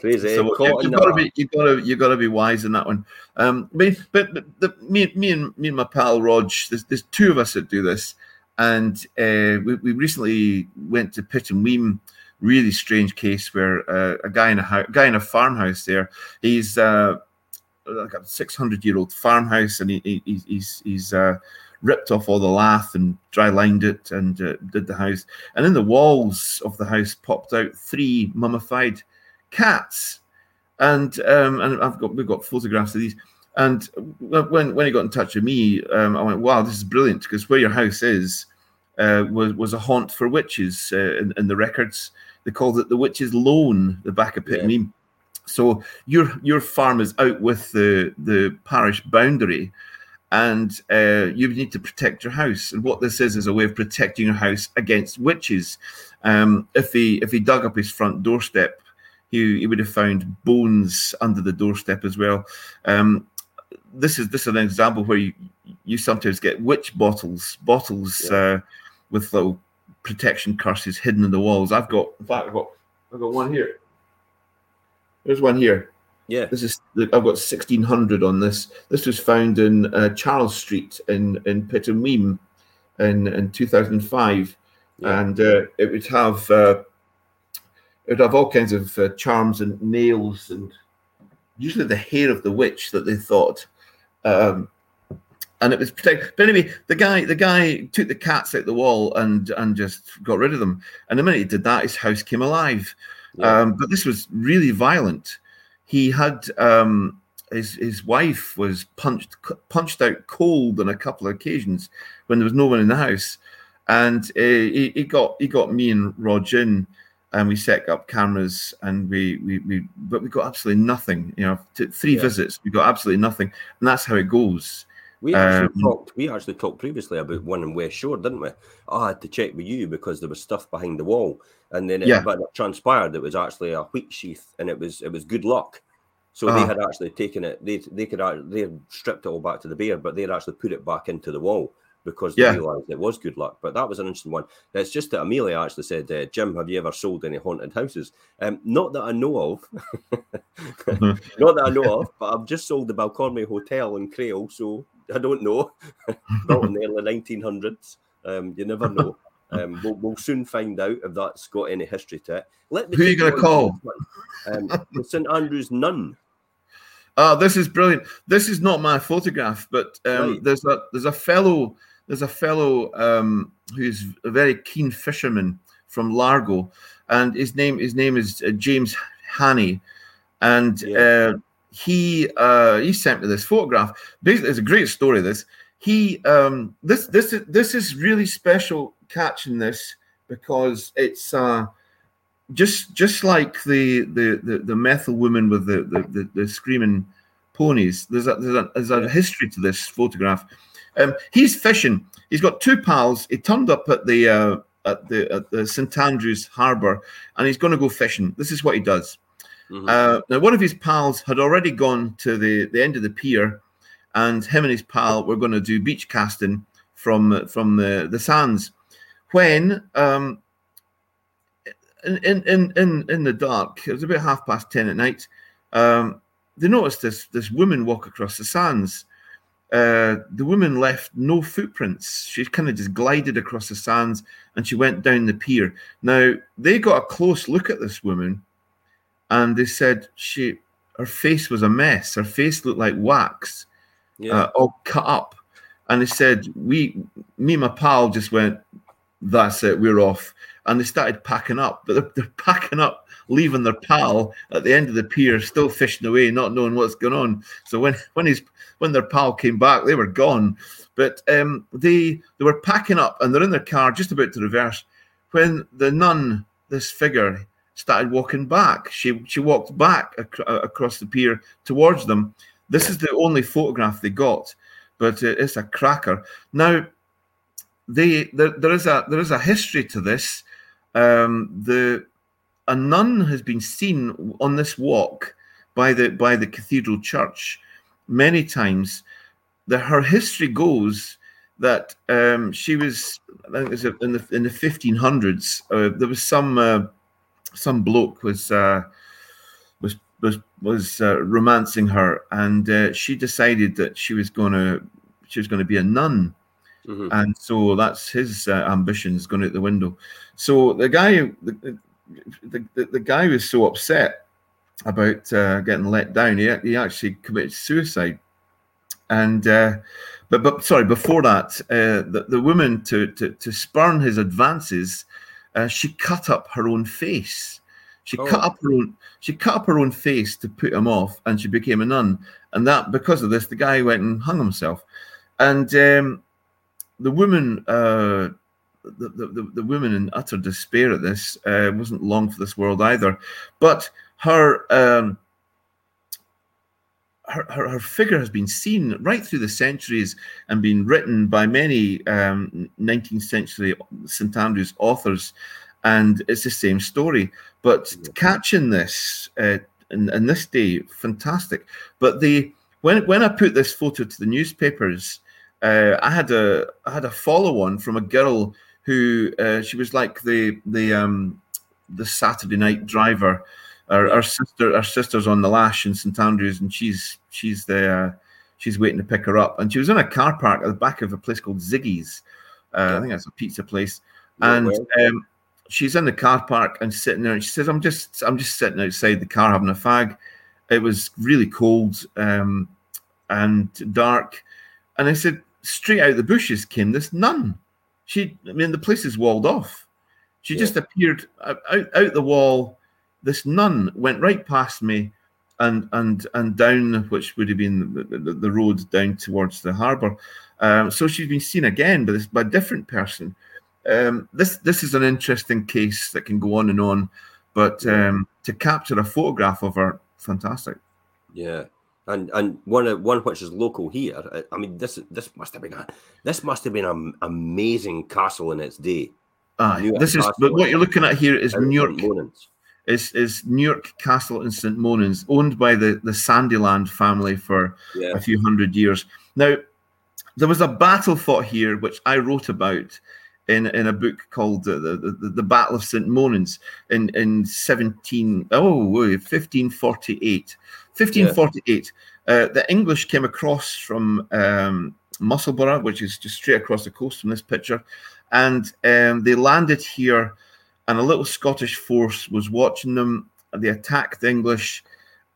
Crazy. So you, have got to be you got to you got to be wise in that one. Um, but, but, the, me me and me and my pal Rog, there's, there's two of us that do this, and uh, we, we recently went to Pittenweem. Really strange case where uh, a guy in a a guy in a farmhouse there. He's uh, like a 600 year old farmhouse, and he, he he's he's uh, ripped off all the lath and dry lined it and uh, did the house. And in the walls of the house popped out three mummified cats. And um, and I've got we've got photographs of these. And when when he got in touch with me, um, I went, "Wow, this is brilliant!" Because where your house is uh, was was a haunt for witches uh, in, in, the records. They called it the Witches' Loan, the back of Pittenweem. Yeah. So your your farm is out with the the parish boundary, and uh, you need to protect your house. And what this is is a way of protecting your house against witches. Um, if he if he dug up his front doorstep, he, he would have found bones under the doorstep as well. Um, this is this is an example where you you sometimes get witch bottles bottles yeah. uh, with little protection curses hidden in the walls. I've got, in fact, I've got, I've got one here. There's one here. Yeah. This is I've got 1600 on this. This was found in uh, Charles Street in in Pittenweem in in 2005, yeah. and uh, it would have uh, it would have all kinds of uh, charms and nails and usually the hair of the witch that they thought. Um, and it was protected. But anyway, the guy the guy took the cats out the wall and and just got rid of them. And the minute he did that, his house came alive. Yeah. Um, but this was really violent he had um, his his wife was punched punched out cold on a couple of occasions when there was no one in the house, and uh, he, he got he got me and Rog in, and we set up cameras, and we we, we but we got absolutely nothing. You know, three yeah. visits, we got absolutely nothing, and that's how it goes. We actually um, talked. We actually talked previously about one in West Shore, didn't we? I had to check with you because there was stuff behind the wall, and then it, yeah. but it transpired it was actually a wheat sheath, and it was it was good luck. So uh-huh. they had actually taken it. They they could they had stripped it all back to the bear, but they had actually put it back into the wall because they yeah. realised it was good luck. But that was an interesting one. It's just that Amelia actually said, uh, "Jim, have you ever sold any haunted houses?" Um, not that I know of. [laughs] not that I know of, but I've just sold the Balcomie Hotel in Crail, so I don't know. [laughs] Built in the early 1900s. Um, you never know. Um, we'll, we'll, soon find out if that's got any history to it. Let me Who are you going to call? Um, St Andrew's Nun. Oh, this is brilliant. This is not my photograph, but um, right. there's a there's a fellow there's a fellow um, who's a very keen fisherman from Largo, and his name his name is uh, James Hanny, and yeah. uh, he uh, he sent me this photograph. Basically, it's a great story. This he um, this this is this is really special catching this because it's uh, just just like the the the, the Methil woman with the, the the, the screaming ponies. There's a, there's a there's a history to this photograph. Um, he's fishing. He's got two pals. He turned up at the uh, at the at the St Andrews Harbour, and he's going to go fishing. This is what he does. Mm-hmm. Uh, now, one of his pals had already gone to the the end of the pier, and him and his pal were going to do beach casting from from the the sands. When um, in in in in the dark. It was about half past ten at night. Um, they noticed this this woman walk across the sands. Uh, the woman left no footprints. She kind of just glided across the sands and she went down the pier. Now they got a close look at this woman, and they said she her face was a mess. Her face looked like wax, yeah. uh, all cut up. And they said we, me and my pal, just went. That's it. We're off and they started packing up. But they're, they're, packing up, leaving their pal at the end of the pier, still fishing away, not knowing what's going on. So when when his when their pal came back, they were gone. But um, they they were packing up, and they're in their car, just about to reverse, when the nun, this figure, started walking back. She she walked back ac- across the pier towards them. This is the only photograph they got, but uh, it's a cracker. Now, they there, there is a there is a history to this um, the a nun has been seen on this walk by the by the cathedral church many times. The, her history goes that um, she was I think it was in the in the 1500s. Uh, there was some uh, some bloke was uh, was was was uh, romancing her, and uh, she decided that she was going to she was going to be a nun Mm-hmm. And so that's his uh, ambitions going out the window. So the guy, the, the, the, the guy was so upset about uh, getting let down. He, he actually committed suicide. And uh, but but sorry, before that, uh, the the woman to to to spurn his advances, uh, she cut up her own face. She oh. cut up her own she cut up her own face to put him off, and she became a nun. And that because of this, the guy went and hung himself. And um, the woman, uh, the, the, the woman in utter despair at this, uh, wasn't long for this world either. But her, um, her, her, her, figure has been seen right through the centuries and been written by many um, 19th century St Andrews authors, and it's the same story. But catching this uh, in, in this day, fantastic. But the when when I put this photo to the newspapers, uh, I had a I had a follow on from a girl who uh, she was like the the um, the Saturday night driver. Our, our sister, our sister's on the lash in St Andrews, and she's she's the uh, she's waiting to pick her up. And she was in a car park at the back of a place called Ziggy's. Uh, yeah. I think that's a pizza place. and um, she's in the car park and sitting there, and she says, "I'm just I'm just sitting outside the car having a fag." It was really cold um, and dark, and I said, straight out of the bushes came this nun. She, I mean, the place is walled off. She yeah. just appeared out, out the wall. This nun went right past me and and and down, which would have been the, the, the road down towards the harbour. Um, so she's been seen again by, this, by a different person. Um, this this is an interesting case that can go on and on, but um, to capture a photograph of her, fantastic. Yeah, and and one one which is local here. I mean, this this must have been a this must have been an amazing castle in its day. Ah, this is but what you're looking at here is Newark. Is is Newark Castle in St. Monans, owned by the the Sandiland family for yeah. a few hundred years. Now, there was a battle fought here, which I wrote about in in a book called the the, the, the Battle of St. Monans in in 17 oh 1548 1548 yeah. uh, the English came across from um, Musselburgh which is just straight across the coast from this picture and um, they landed here and a little Scottish force was watching them they attacked the English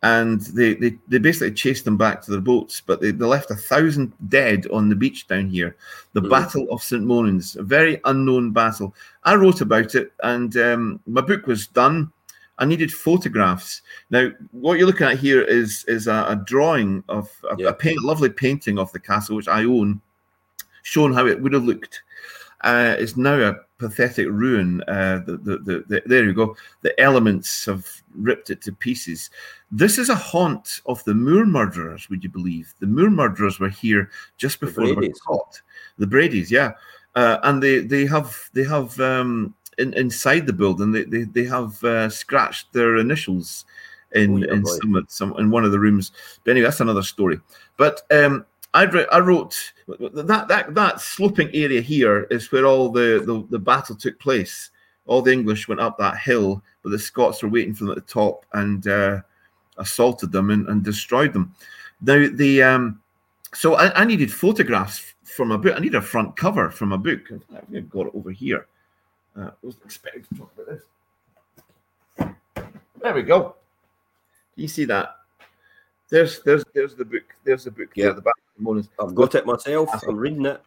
and they, they, they basically chased them back to their boats, but they, they left a thousand dead on the beach down here. The mm. Battle of St. Monans, a very unknown battle. I wrote about it, and um, my book was done. I needed photographs. Now, what you're looking at here is is a, a drawing of a, yeah. a, paint, a lovely painting of the castle, which I own, showing how it would have looked. Uh, it's now a pathetic ruin. Uh, the, the, the, the, there you go. The elements have ripped it to pieces. This is a haunt of the Moor murderers, would you believe? The Moor murderers were here just before the they were caught. The Brady's, yeah. Uh, and they, they have they have um, in, inside the building they they, they have uh, scratched their initials in oh, yeah, in some, some in one of the rooms. But anyway, that's another story. But um, I wrote, I wrote that that that sloping area here is where all the, the, the battle took place. All the English went up that hill, but the Scots were waiting for them at the top and uh, assaulted them and, and destroyed them. Now the um, so I, I, needed photographs from a book. I need a front cover from a book. I've got it over here. Uh, I wasn't expecting to talk about this. There we go. You see that? There's there's there's the book. There's the book. Yeah, the back of the mornings. I've got it myself. I'm reading it.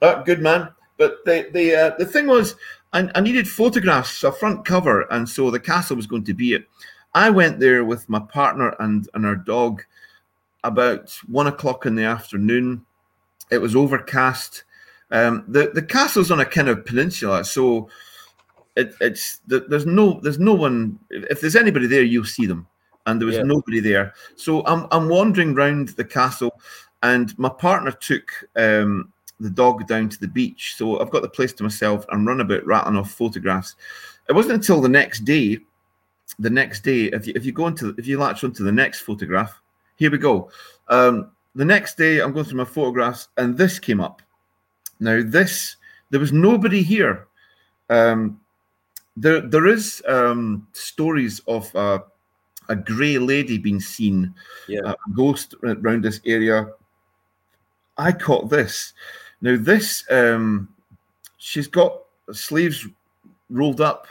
Uh, good man. But the the uh, the thing was, I, I needed photographs, a front cover, and so the castle was going to be it. I went there with my partner and and our dog about one o'clock in the afternoon. It was overcast. Um, the the castle's on a kind of peninsula, so it, it's there's no there's no one. If there's anybody there, you'll see them, and there was yeah. nobody there. So I'm I'm wandering round the castle and my partner took um, the dog down to the beach. So I've got the place to myself and run about rattling off photographs. It wasn't until the next day. The next day, if you if you go into if you latch onto the next photograph, here we go. Um, the next day, I'm going through my photographs, and this came up. Now, this there was nobody here. Um, there there is um, stories of uh, a grey lady being seen, yeah. a ghost around this area I caught this. Now this, um, she's got sleeves rolled up.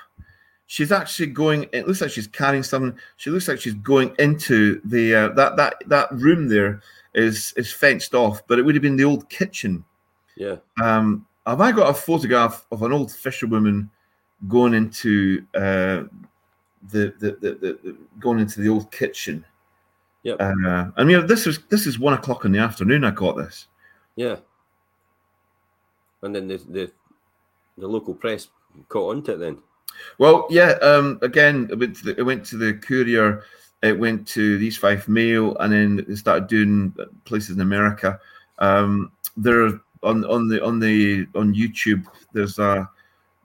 She's actually going. It looks like she's carrying something. She looks like she's going into the uh, that that that room there is is fenced off, but it would have been the old kitchen. Yeah. Um, have I got a photograph of an old fisherwoman going into uh, the, the, the, the going into the old kitchen? Yeah. Uh, I mean, this is this is one o'clock in the afternoon. I got this. Yeah. And then the the, the local press caught onto it then. Well, yeah. Um, again, it went, the, it went to the Courier, it went to East Fife Mail, and then they started doing places in America. Um, there on on the on the on YouTube. There's a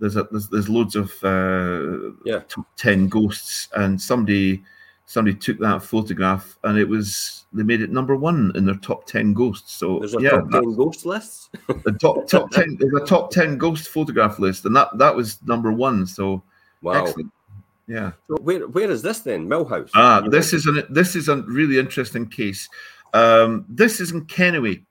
there's a there's, there's loads of uh, yeah top ten ghosts, and somebody somebody took that photograph and it was they made it number one in their top ten ghosts. So there's a yeah, top ten ghost list. [laughs] the top top ten there's a top ten ghost photograph list, and that that was number one. So wow. excellent. Yeah. So where where is this then? Millhouse. Ah, this is an this is a really interesting case. Um, this is in Kennoway.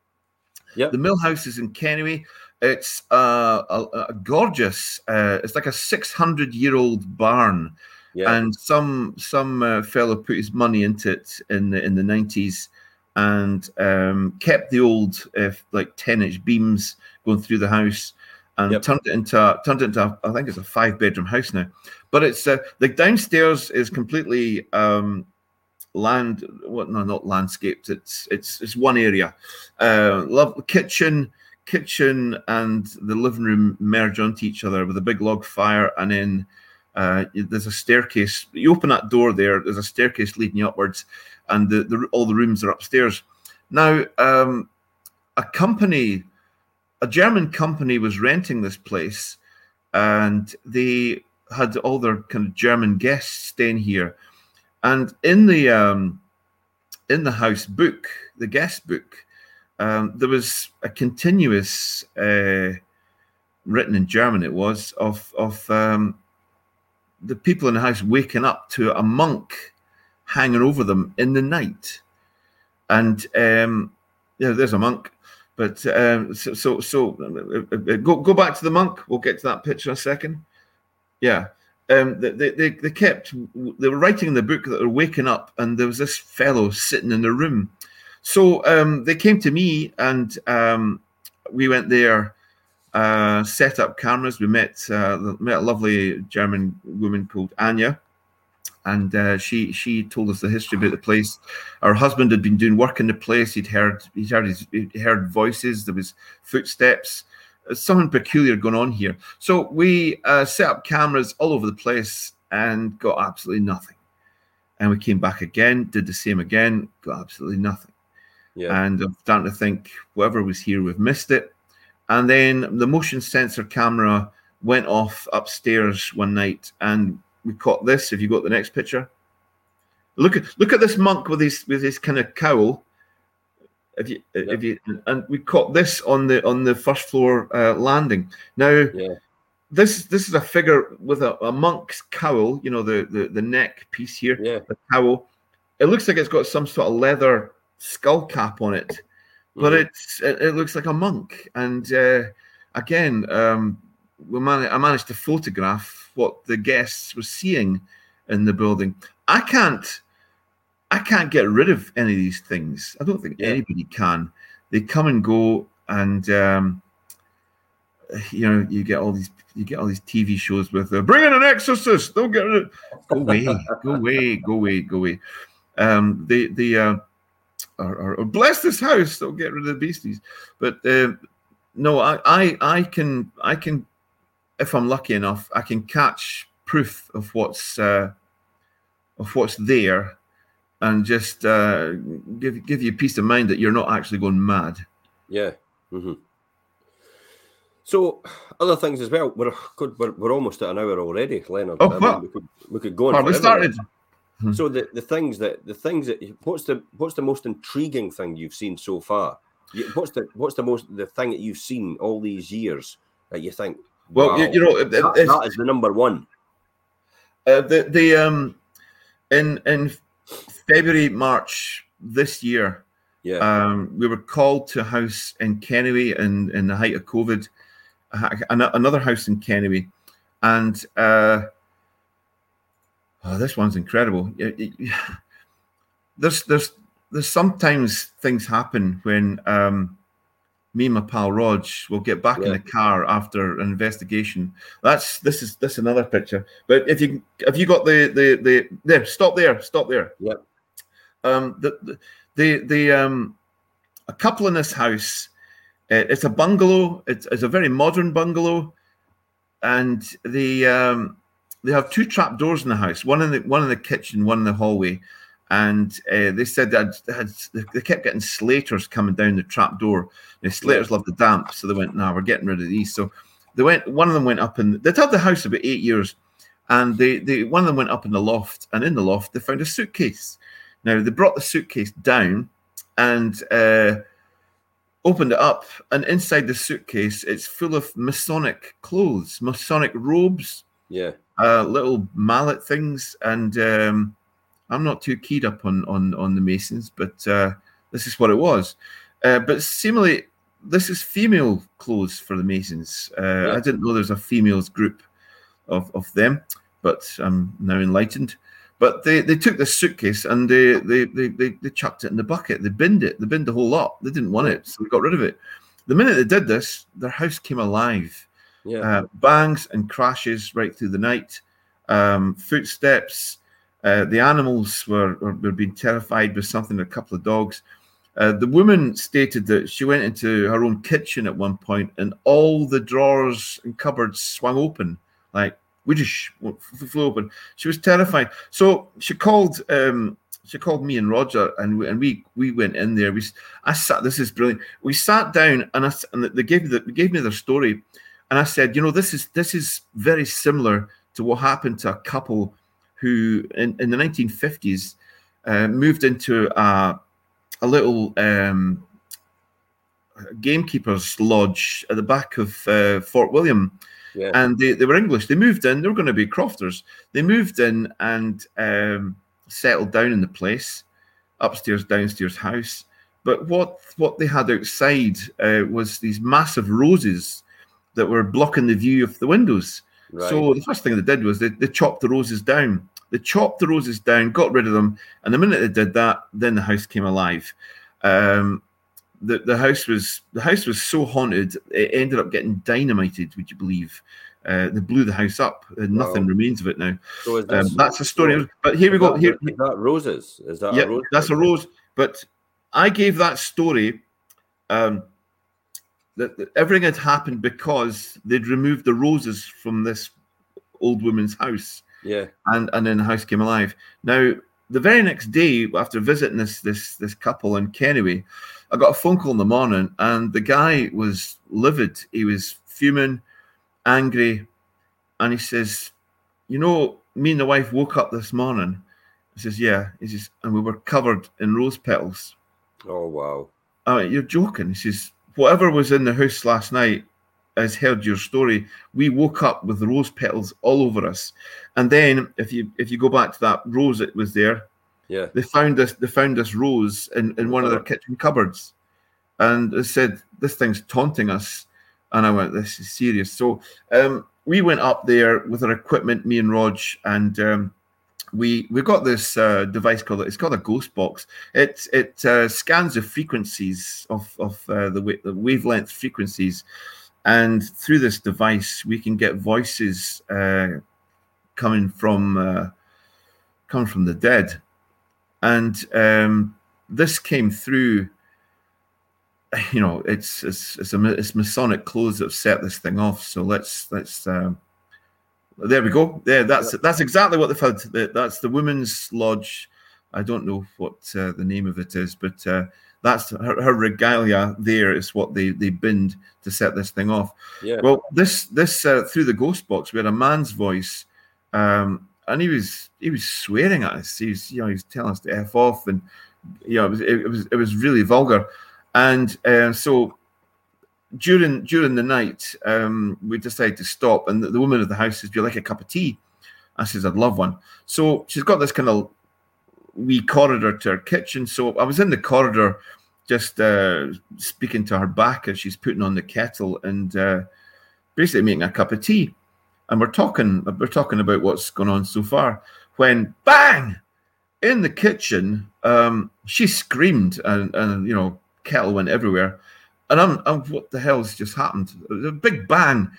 Yeah. The Millhouse is in Kennoway. It's uh, a, a gorgeous. Uh, it's like a six hundred year old barn yeah. And some some uh, fellow put his money into it in the in the nineties and um, kept the old uh, like ten inch beams going through the house and yep. turned it into turned it into a, I think it's a five bedroom house now. But it's uh, the downstairs is completely um, land what no not landscaped. It's it's it's one area. Uh, love kitchen kitchen and the living room merge onto each other with a big log fire and then uh, there's a staircase. You open that door there. There's a staircase leading upwards, and the, the all the rooms are upstairs. Now, um, a company, a German company, was renting this place, and they had all their kind of German guests staying here. And in the um, in the house book, the guest book, um, there was a continuous uh, written in German. It was of of um, the people in the house waking up to a monk hanging over them in the night. And um, there's a monk. But um, so, so, so uh, go go back to the monk. We'll get to that picture in a second. Yeah, um, they, they they kept they were writing in the book that they're waking up, and there was this fellow sitting in the room. So um, they came to me, and um, we went there uh, set up cameras. We met uh, met a lovely German woman called Anya, and uh, she she told us the history about the place. Our husband had been doing work in the place. He'd heard he'd heard his, he'd heard voices. There was footsteps. Something peculiar going on here. So we uh, set up cameras all over the place and got absolutely nothing. And we came back again, did the same again, got absolutely nothing. Yeah. And I'm starting to think whoever was here, we've missed it and then the motion sensor camera went off upstairs one night, and we caught this. If you got the next picture, look at look at this monk with his with his kind of cowl. If you yeah. if you and we caught this on the on the first floor uh, landing. Now, yeah. this this is a figure with a, a, monk's cowl. You know the, the the neck piece here, yeah. the cowl. It looks like it's got some sort of leather skull cap on it but mm-hmm. it's it, it, looks like a monk. And uh, again, um, we man- I managed to photograph what the guests were seeing in the building. I can't, I can't get rid of any of these things. I don't think yeah. anybody can. They come and go, and um, you know, you get all these, you get all these TV shows with uh, bring in an exorcist. Don't get rid. Of, go away, go away, go away, go away. Um, the the uh, or, bless this house. Don't get rid of the beasties. But uh, no, I, I, I can, I can, if I'm lucky enough, I can catch proof of what's, uh, of what's there, and just uh, give give you peace of mind that you're not actually going mad. Yeah. Mm-hmm. So other things as well. We're good. We're, we're almost at an hour already, Leonard. Oh, I mean, we could we could go on. Well, we started. Hmm. So the, the things that the things that what's the what's the most intriguing thing you've seen so far? What's the what's the most the thing that you've seen all these years that you think? Well, wow, you, you, know, that, that is the number one. Uh, the the um in in February March this year, yeah, um, we were called to a house in Kennoway in in the height of COVID, another house in Kennoway, and. uh oh, this one's incredible. [laughs] There's there's there's sometimes things happen when um, me and my pal Rog will get back yeah. in the car after an investigation. That's this is this is another picture. But if you if you got the the the there, stop there, stop there. Yeah. Um, the the the um, a couple in this house. Uh, it's a bungalow. It's, it's a very modern bungalow, and the um, they have two trap doors in the house, one in the one in the kitchen, one in the hallway. And uh, they said that had, they kept getting slaters coming down the trap door. The slaters love the damp, so they went, "No, nah, we're getting rid of these." So they went. One of them went up, and they'd had the house about eight years, and they, they one of them went up in the loft, and in the loft they found a suitcase. Now they brought the suitcase down and uh, opened it up, and inside the suitcase it's full of Masonic clothes, Masonic robes, yeah, uh, little mallet things, and um, I'm not too keyed up on on on the Masons, but uh, this is what it was. Uh, but seemingly, this is female clothes for the Masons. Uh, yeah. I didn't know there's a females group of, of them, but I'm now enlightened. But they, they took this suitcase and they, they, they, they, they chucked it in the bucket. They binned it. They binned the whole lot. They didn't want it, so they got rid of it. The minute they did this, their house came alive. Yeah. Uh, bangs and crashes right through the night. Um, footsteps. Uh, the animals were, were, were being terrified with something. A couple of dogs. Uh, the woman stated that she went into her own kitchen at one point and all the drawers and cupboards swung open, like we just flew open. She was terrified. So she called. Um, she called me and Roger, and we, and we we went in there. We I sat. This is brilliant. We sat down, and I and they gave me the, they gave me their story, and I said, you know, this is this is very similar to what happened to a couple who in, in the 1950s uh, moved into a a little um, gamekeeper's lodge at the back of uh, Fort William. Yeah. And they, they were English. They moved in. They were going to be crofters. They moved in and um, settled down in the place, upstairs, downstairs house. But what what they had outside uh, was these massive roses that were blocking the view of the windows. Right. So the first thing they did was they, they chopped the roses down. They chopped the roses down, got rid of them, and the minute they did that, then the house came alive. Um, the the house was the house was so haunted it ended up getting dynamited. Would you believe? Uh, they blew the house up, and nothing wow. remains of it now. So um, that's a story. But here we go. Here, is that roses? Is that yeah? A rose that's a rose. But I gave that story. Um, that, that everything had happened because they'd removed the roses from this old woman's house. Yeah. And and then the house came alive. Now, the very next day, after visiting this this this couple in Kennoway, I got a phone call in the morning, and the guy was livid. He was fuming, angry, and he says, "You know, me and the wife woke up this morning." He says, "Yeah." He says, "And we were covered in rose petals." Oh wow! I mean, you're joking. He says, "Whatever was in the house last night has heard your story. We woke up with rose petals all over us, and then if you if you go back to that rose that was there, yeah, they found this they found this rose in in one of their kitchen cupboards, and they said this thing's taunting us, and I went, this is serious. So um, we went up there with our equipment, me and Rog, and um, we we've got this uh, device called it's called a ghost box. It it uh, scans the frequencies of of uh, the, the wavelength frequencies. And through this device we can get voices uh, coming from uh, coming from the dead. And um, this came through you know it's it's it's, a, it's masonic clothes that have set this thing off. So let's let's um, there we go. There that's that's exactly what they've had that's the women's lodge. I don't know what uh, the name of it is but uh, that's her, her, regalia there is what they they binned to set this thing off. Yeah. Well this this uh, through the ghost box we had a man's voice um and he was he was swearing at us. He was you know he was telling us to f off and you know it was it, was it was really vulgar. And uh, so during during the night um we decided to stop and the, the woman of the house says do you like a cup of tea i says i'd love one so she's got this kind of wee corridor to her kitchen. So I was in the corridor just uh, speaking to her back as she's putting on the kettle and uh, basically making a cup of tea. And we're talking, we're talking about what's gone on so far. When bang in the kitchen, um, she screamed and, and you know kettle went everywhere. And I'm, I'm what the hell's just happened? It was a big bang,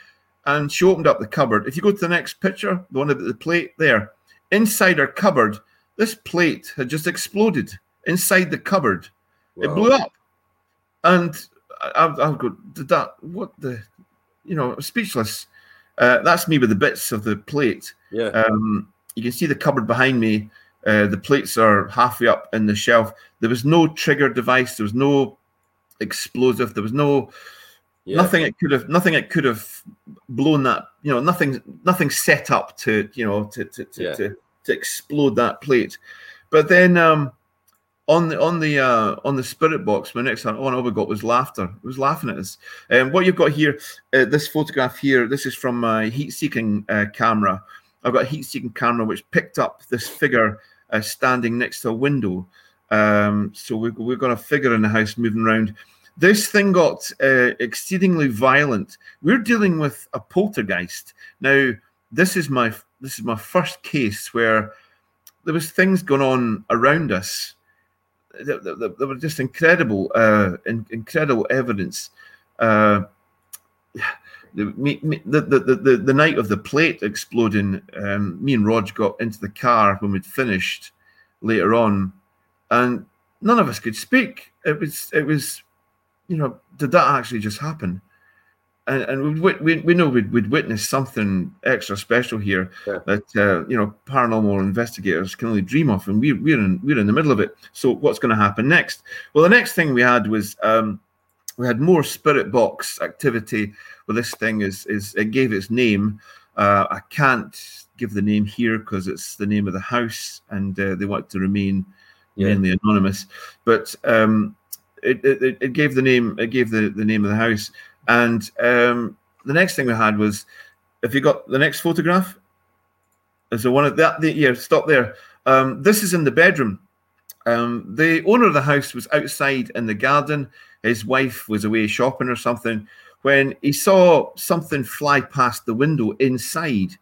and she opened up the cupboard. If you go to the next picture, the one about the plate there, inside her cupboard this plate had just exploded inside the cupboard. Wow. It blew up. And I, I, go, did that, what the, you know, speechless. Uh, that's me with the bits of the plate. Yeah. Um, you can see the cupboard behind me. Uh, the plates are halfway up in the shelf. There was no trigger device. There was no explosive. There was no Yeah. Nothing it could have, nothing it could have blown that. You know, nothing, nothing set up to, you know, to to to, yeah. to, to explode that plate. But then um, on the on the uh, on the spirit box, my next one, all we got was laughter. It was laughing at us. And um, what you've got here, uh, this photograph here, this is from my heat-seeking uh, camera. I've got a heat-seeking camera which picked up this figure uh, standing next to a window. Um, so we, we've got a figure in the house moving around. This thing got uh, exceedingly violent. We're dealing with a poltergeist now. This is my this is my first case where there was things going on around us. There, there, there were just incredible, uh, in, incredible evidence. Uh, the, the, the, the, the night of the plate exploding, um, me and Rog got into the car when we'd finished later on, and none of us could speak. It was, it was, you know, did that actually just happen? And, and we, we, we know we'd, we'd witnessed something extra special here yeah. that uh, you know paranormal investigators can only dream of, and we, we're in we're in the middle of it. So what's going to happen next? Well, the next thing we had was um, we had more spirit box activity. Well, this thing is is it gave its name. Uh, I can't give the name here because it's the name of the house, and uh, they want to remain yeah. mainly anonymous. But um, it, it, it gave the name it gave the, the name of the house, and um, the next thing we had was, if you got the next photograph, so one of that the, yeah stop there. Um, this is in the bedroom. Um, the owner of the house was outside in the garden. His wife was away shopping or something when he saw something fly past the window inside.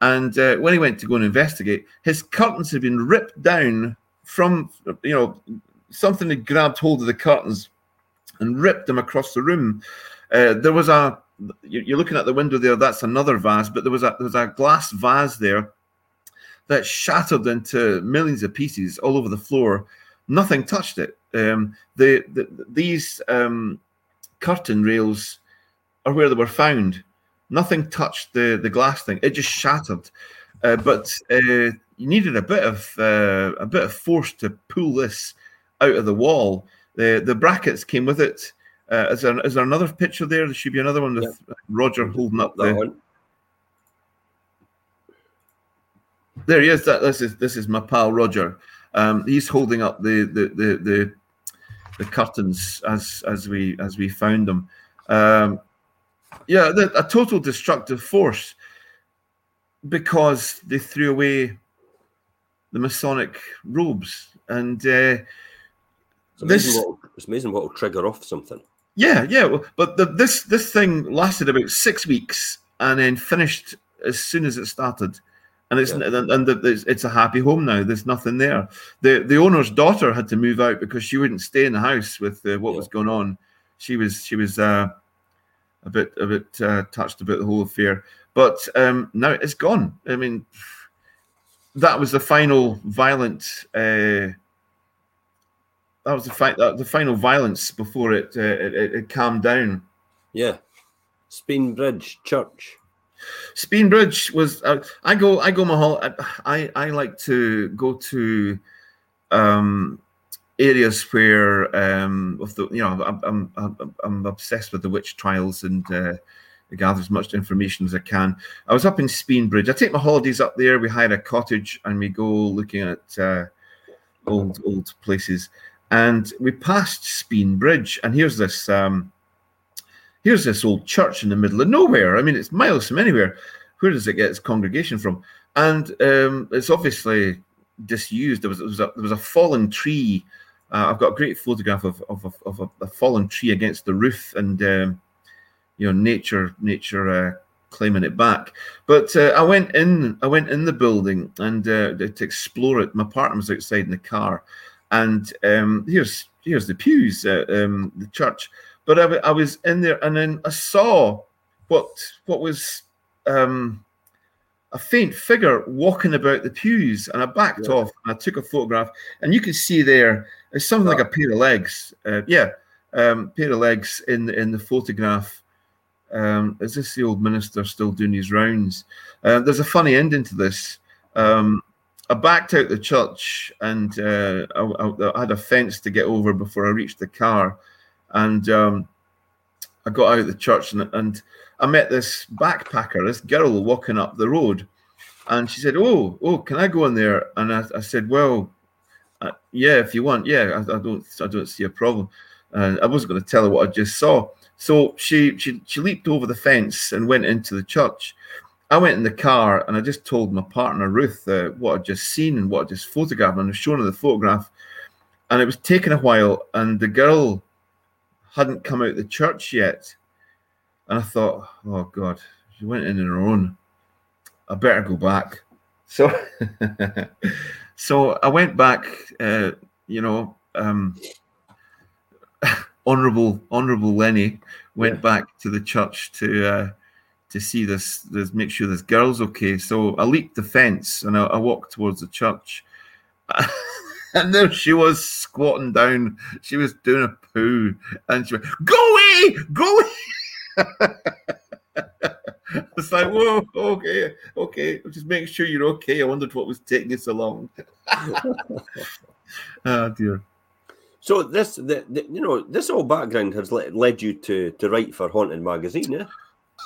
And uh, when he went to go and investigate, his curtains had been ripped down from, you know, something had grabbed hold of the curtains and ripped them across the room. Uh, there was a, you're looking at the window there, that's another vase, but there was a, there was a glass vase there that shattered into millions of pieces all over the floor. Nothing touched it. Um, the, the, these um, curtain rails are where they were found. Nothing touched the, the glass thing. It just shattered. Uh, but uh, you needed a bit of uh, a bit of force to pull this out of the wall. The the brackets came with it. Uh, is, there, is there another picture there? There should be another one with yeah. Roger holding up that the, one. There he is. That this is this is my pal Roger. Um, he's holding up the the the the, the curtains as as we as we found them. Um, yeah, the, a total destructive force because they threw away the Masonic robes, and uh, it's amazing, this, what, it's amazing what will trigger off something. Yeah, yeah, but the, this this thing lasted about six weeks and then finished as soon as it started and it's yeah. and the, it's a happy home now. There's nothing there. the The owner's daughter had to move out because she wouldn't stay in the house with uh, what yeah. was going on. She was she was uh, a bit a bit uh, touched about the whole affair, but um, now it's gone. I mean, that was the final violent. Uh, that was the fi- the final violence before it, uh, it, it calmed down. Yeah, Spean Bridge Church. Spean Bridge was. Uh, I go. I go. Mahal. I I like to go to um, areas where um, of the you know I'm I'm I'm obsessed with the witch trials and uh, gather as much information as I can. I was up in Spean Bridge. I take my holidays up there. We hire a cottage and we go looking at uh, old old places. And we passed Spean Bridge, and here's this. Um, here's this old church in the middle of nowhere. I mean, it's miles from anywhere. Where does it get its congregation from? And um, it's obviously disused. There was, there was, a, there was a fallen tree. Uh, I've got a great photograph of, of, of, of a, a, fallen tree against the roof, and um, you know, nature, nature uh, claiming it back. But uh, I went in, I went in the building and uh, to explore it. My partner was outside in the car, and um, here's here's the pews, uh, um, the church. But I, I was in there, and then I saw what what was um, a faint figure walking about the pews, and I backed yeah. off and I took a photograph, and you can see there it's something like a pair of legs. Uh, yeah, um, pair of legs in in the photograph. Um, is this the old minister still doing his rounds? Uh, there's a funny ending to this. Um, I backed out the church and uh, I, I, had a fence to get over before I reached the car and um, I got out of the church and, and I met this backpacker, this girl walking up the road, and she said, "Oh, oh, can I go in there?" And I, I said, "Well, uh, yeah, if you want, yeah, I, I, don't, I don't see a problem." And I wasn't going to tell her what I just saw, so she she she leaped over the fence and went into the church. I went in the car and I just told my partner Ruth uh, what I'd just seen and what I'd just photographed, and I showed her the photograph. And it was taking a while, and the girl hadn't come out of the church yet. And I thought, oh God, she went in on her own. I better go back. So, [laughs] so I went back. Uh, you know, um, [laughs] honourable, honourable Lenny went yeah. back to the church to uh, to see this, this, make sure this girl's okay. So I leaped the fence and I, I walked towards the church. [laughs] and there she was squatting down. She was doing a poo, and she went, "Go away, go away." [laughs] it's like, whoa, okay, okay. Just make sure you're okay. I wondered what was taking you so long. oh [laughs] dear. So this, the, the, you know, this whole background has led, led you to to write for Haunted Magazine, yeah?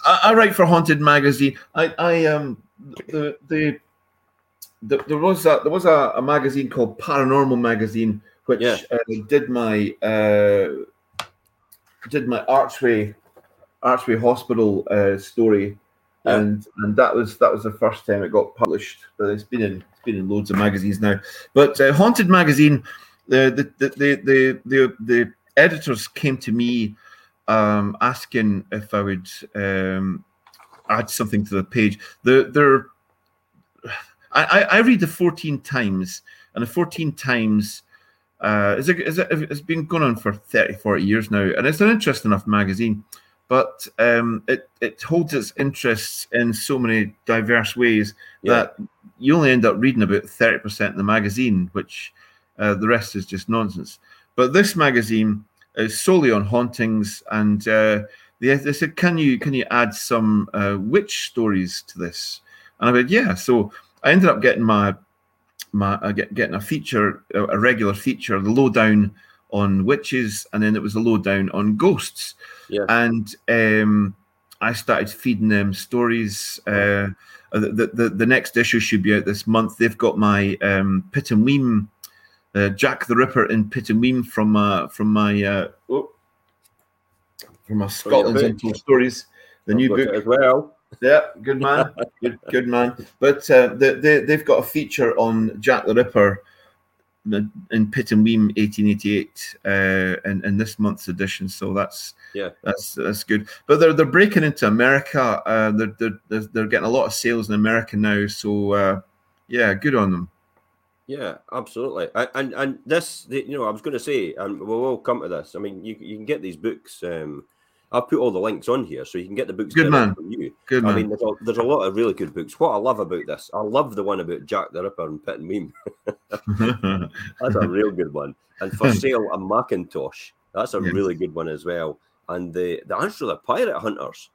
I, I write for Haunted Magazine. I, I um, the the, the there was a, there was a, a magazine called Paranormal Magazine, which yeah. uh, did my uh, did my Archway Archway Hospital uh, story, yeah. and and that was that was the first time it got published. But it's been in it's been in loads of magazines now. But uh, Haunted Magazine, the the the the the, the editors came to me um, asking if I would um, add something to the page. The there, I, I read the Fortean Times, and the Fortean Times uh, is it, is it, it's been going on for 30, 40 years now, and it's an interesting enough magazine but um, it it holds its interests in so many diverse ways yeah. that you only end up reading about thirty percent of the magazine, which uh, the rest is just nonsense. But this magazine is solely on hauntings, and uh, they, they said, "Can you can you add some uh, witch stories to this?" And I said, "Yeah." So I ended up getting my my uh, get, getting a feature, a regular feature, the lowdown on witches, and then it was a lowdown on ghosts. Yeah. And um, I started feeding them stories. Uh, the, the, the next issue should be out this month. They've got my um, Pittenweem, uh, Jack the Ripper in Pittenweem from uh, from my uh, oh, from my Scotland's Untold Stories, the I've new book as well. Yeah, good man, good good man. But uh, they, they they've got a feature on Jack the Ripper in Pittenweem 1888 uh, in, in this month's edition. So that's yeah, that's that's good. But they're they're breaking into America. Uh, they're, they're they're getting a lot of sales in America now. So uh, yeah, good on them. Yeah, absolutely. And and this, you know, I was going to say, and we'll all come to this. I mean, you you can get these books. Um, I'll put all the links on here so you can get the books. Good man. From you. Good I man. mean, there's a, there's a lot of really good books. What I love about this, I love the one about Jack the Ripper and Pittenweem. [laughs] that's a real good one. And for [laughs] sale, a Macintosh. That's a yes. really good one as well. And the the answer to the pirate hunters.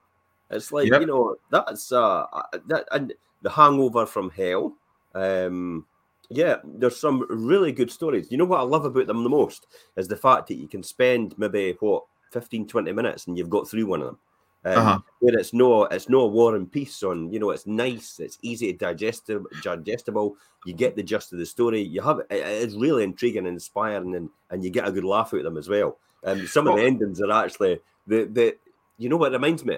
It's like yep. you know that's uh that and the Hangover from Hell. Um, yeah, there's some really good stories. You know what I love about them the most is the fact that you can spend maybe what 15, 20 minutes and you've got through one of them. Um, uh-huh. Where it's no, it's no war and peace on. You know, it's nice, it's easy to digestible, digestible. You get the gist of the story. You have it, it's really intriguing and inspiring, and and you get a good laugh out of them as well. Um, some of the endings are actually the the. You know what reminds me?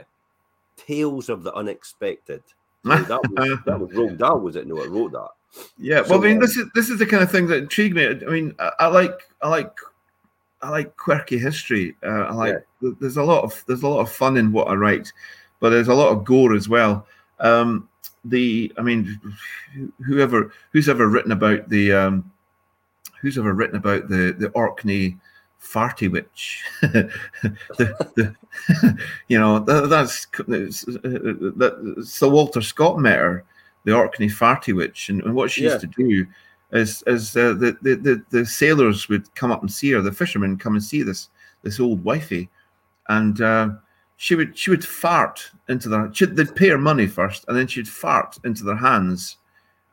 Tales of the unexpected. [laughs] So that was that was Roald Dahl, was it? No, it wrote that. Yeah, well, I mean, this is this is the kind of thing that intrigued me. I mean, I, I like I like I like quirky history. Uh, I like yeah. there's a lot of there's a lot of fun in what I write, but there's a lot of gore as well. Um, the I mean, whoever who's ever written about the um, who's ever written about the the Orkney farty witch, [laughs] the, the [laughs] you know that, that's that Sir Walter Scott met her, the Orkney farty witch, and, and what she yeah. used to do is as uh, the, the, the the sailors would come up and see her, the fishermen come and see this this old wifey, and uh, she would she would fart into their she'd, they'd pay her money first, and then she'd fart into their hands,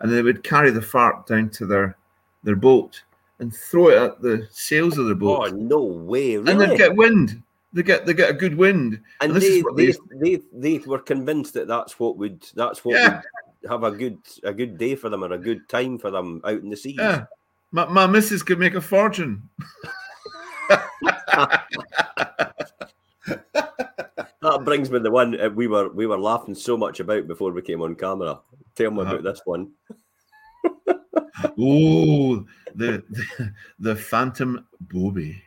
and they would carry the fart down to their their boat and throw it at the sails of their boat. Oh no way! Really? And they'd get wind. they get they get a good wind, and, and they, they, they, they they were convinced that that's what would that's what yeah. Have a good a good day for them or a good time for them out in the sea. Yeah, my my missus could make a fortune. [laughs] that brings me the one uh, we were we were laughing so much about before we came on camera. Tell me uh-huh. about this one. oh, the, the the Phantom Bobby.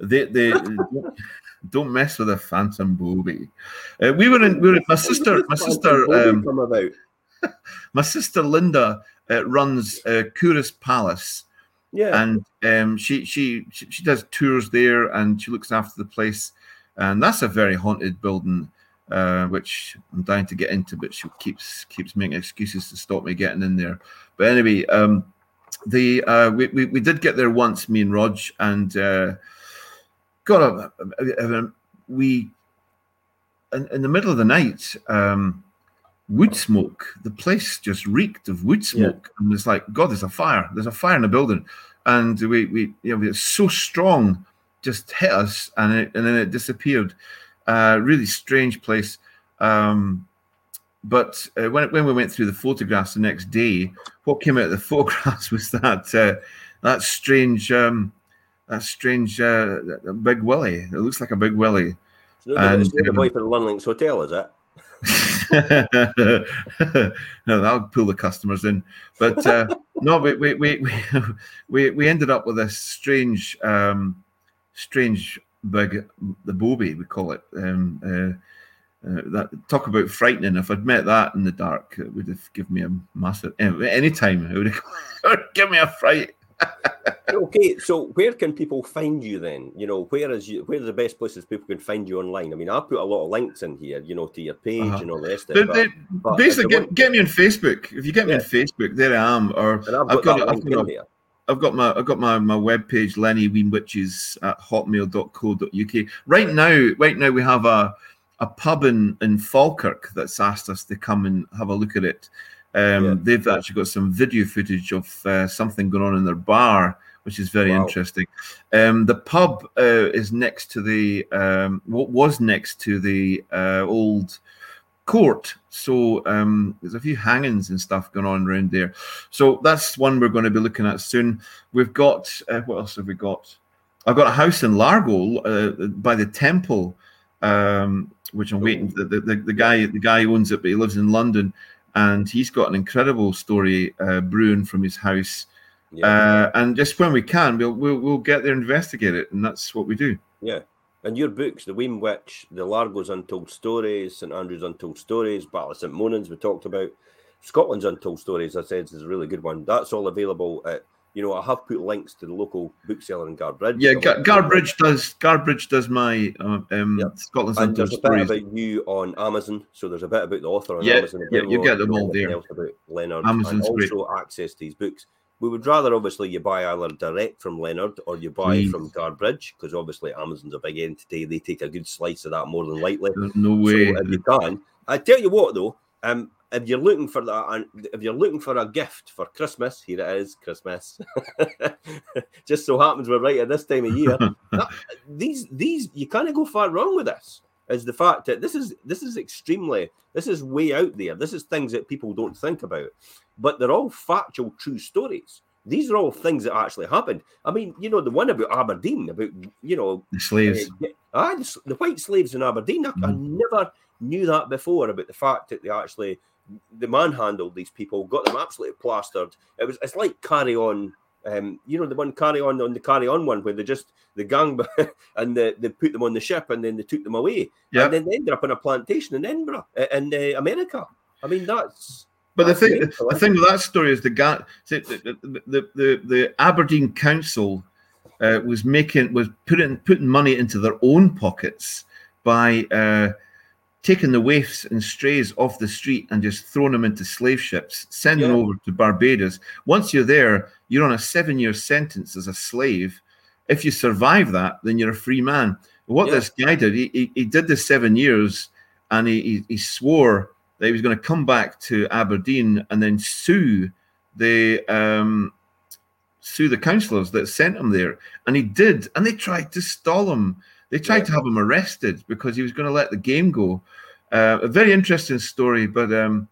They they don't, don't mess with a Phantom Bobby. Uh, we were in. We were in, my sister. My sister. Um, come about. [laughs] my sister Linda uh, runs uh, Palace. Yeah, and um, she, she she she does tours there, and she looks after the place and that's a very haunted building, uh, which I'm dying to get into, but she keeps keeps making excuses to stop me getting in there. But anyway, um, the uh, we, we, we did get there once, me and Rog, and uh, got a, a, a, we in, in, the middle of the night. Um, wood smoke. The place just reeked of wood smoke, yeah. and it's like, God, there's a fire. There's a fire in the building, and we we you know it's so strong just hit us and it, and then it disappeared. Uh, really strange place. Um, but uh, when when we went through the photographs the next day, what came out of the [laughs] photographs was that uh, that strange um, that strange uh, big willy. It looks like a big willy. So and, the, um, boy for the Links Hotel, is it? [laughs] no, that'll pull the customers in. But uh, [laughs] no, we, we, we, we, we ended up with this strange um, strange big the bobby we call it. Um, uh, uh, that talk about frightening. If I'd met that in the dark, it would have given me a massive. Any time, it would have [laughs] given me a fright. [laughs] okay, so where can people find you then? You know, where is you? Where are the best places people can find you online? I mean, I put a lot of links in here, you know, to your page uh-huh. and all the rest of it. But, but basically, get, get, me on Facebook. If you get me yeah. on Facebook, there I am. Or I've, I've got, I've got, I've got my I've got my my webpage Lenny Weemwitches at hotmail.co.uk. Right now, right now we have a a pub in in Falkirk that's asked us to come and have a look at it. Um, yeah. They've actually got some video footage of uh, something going on in their bar, which is very wow. interesting. Um, the pub uh, is next to the um, what was next to the uh, old court. So um, there's a few hangings and stuff going on around there. So that's one we're going to be looking at soon. We've got uh, what else have we got? I've got a house in Largo uh, by the temple, um, which I'm waiting. The, the, the, guy the guy owns it, but he lives in London, and he's got an incredible story uh, brewing from his house. Yeah. Uh, and just when we can, we'll, we'll we'll get there and investigate it, and that's what we do. Yeah, and your books, The Weem Witch, The Largo's Untold Stories, St Andrew's Untold Stories, Battle of St Monans, we talked about. Scotland's Untold Stories, I said, is a really good one. That's all available at, you know, I have put links to the local bookseller in Guardbridge. Yeah, Gar- Guardbridge does Guardbridge does my uh, um, yep. Scotland's and. There's a bit about you on Amazon, so there's a bit about the author on yeah, Amazon. Yeah, you get them all there. Else about Leonard, Amazon's and also great. access to his books we would rather obviously you buy either direct from Leonard or you buy mm. from Guardbridge because obviously Amazon's a big entity. They take a good slice of that more than likely. There's no way. So if you can, I tell you what though, um, if you're looking for that, and if you're looking for a gift for Christmas, here it is, Christmas. [laughs] Just so happens we're right at this time of year. [laughs] that, these these you can't go far wrong with this. Is the fact that this is this is extremely this is way out there. This is things that people don't think about but they're all factual, true stories. These are all things that actually happened. I mean, you know, the one about Aberdeen, about you know, the slaves, uh, ah, the, the, white slaves in Aberdeen. Mm. I, I mm-hmm. never knew that before about the fact that they actually they manhandled these people, got them absolutely plastered. It was it's like carry on. Um, you know the one carry on on the carry on one where they just the gang [laughs] and the, they put them on the ship and then they took them away. Yeah. And then they ended up on a plantation in Edinburgh in uh, America. I mean that's but the thing, the thing with that story is the guy, the, the, the, the Aberdeen Council uh, was making was putting putting money into their own pockets by uh, taking the waifs and strays off the street and just throwing them into slave ships, sending yeah. over to Barbados. Once you're there, you're on a seven-year sentence as a slave. If you survive that, then you're a free man. What yeah. this guy did, he, he, he did the seven years, and he, he, he swore that he was going to come back to Aberdeen and then sue the um, sue the councillors that sent him there, and he did. And they tried to stall him. They tried yeah. to have him arrested because he was going to let the game go. Uh, a very interesting story, but um,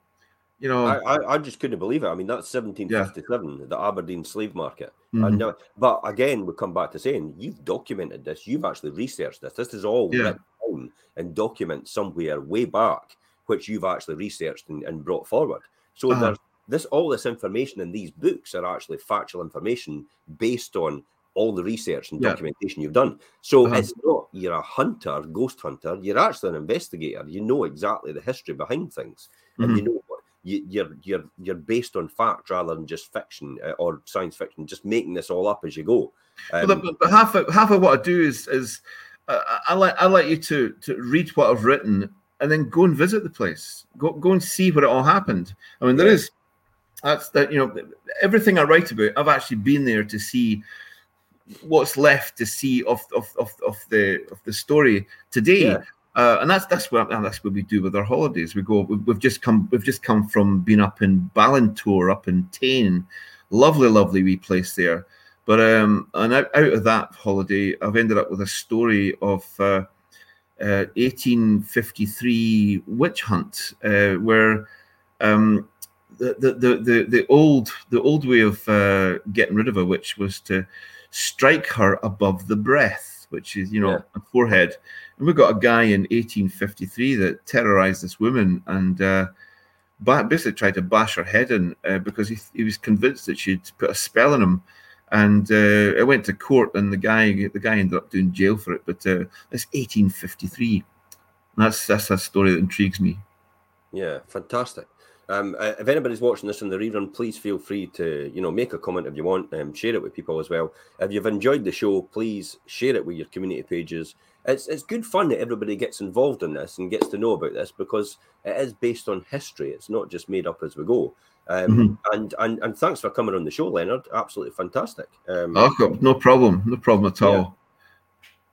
you know, I, I, I, just couldn't believe it. I mean, that's 1757, yeah. the Aberdeen slave market. Mm-hmm. And now, but again, we come back to saying you've documented this, you've actually researched this. This is all yeah. written down and document somewhere way back, which you've actually researched and, and brought forward. So uh-huh. there's this all this information in these books are actually factual information based on all the research and documentation yeah. you've done. So uh-huh. it's not you're a hunter, ghost hunter. You're actually an investigator. You know exactly the history behind things, mm-hmm. and you know you, you're you're you're based on fact rather than just fiction uh, or science fiction. Just making this all up as you go. Um, but, but, half of, half of what I do is is uh, I like I like you to to read what I've written and then go and visit the place. Go go and see where it all happened. I mean, there yeah. is that's that you know everything I write about. I've actually been there to see what's left to see of of, of, of the of the story today. Yeah. Uh, and that's that's what that's what we do with our holidays. We go. We've, just come. We've just come from being up in Balintore, up in Tain, lovely, lovely wee place there. But um, and out, out of that holiday, I've ended up with a story of uh, uh, 1853 witch hunt, uh, where um, the, the the the old the old way of uh, getting rid of a witch was to strike her above the breath, which is, you know, yeah. a forehead. And we got a guy in 1853 that terrorized this woman and uh, basically tried to bash her head in uh, because he, he was convinced that she'd put a spell on him. And uh, I went to court, and the guy the guy ended up doing jail for it. But uh, it's 1853. That's that's a story that intrigues me. Yeah, fantastic. Um, if anybody's watching this in the rerun, please feel free to you know make a comment if you want, um, share it with people as well. If you've enjoyed the show, please share it with your community pages. It's it's good fun that everybody gets involved in this and gets to know about this because it is based on history. It's not just made up as we go. Um, mm-hmm. and, and and thanks for coming on the show, Leonard. Absolutely fantastic. Um, oh, no problem, no problem at all. Yeah.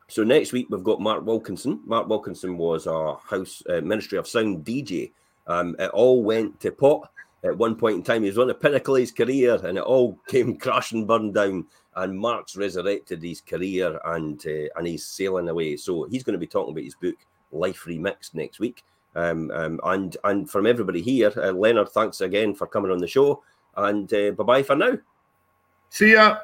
So next week we've got Mark Wilkinson. Mark Wilkinson was our House uh, Ministry of Sound DJ um, it all went to pot at one point in time. He was on the pinnacle of his career, and it all [laughs] came crashing, burned down. And Mark's resurrected his career, and uh, and he's sailing away. So he's going to be talking about his book Life Remixed next week. Um, um, and and from everybody here, uh, Leonard, thanks again for coming on the show, and uh, bye bye for now. See ya.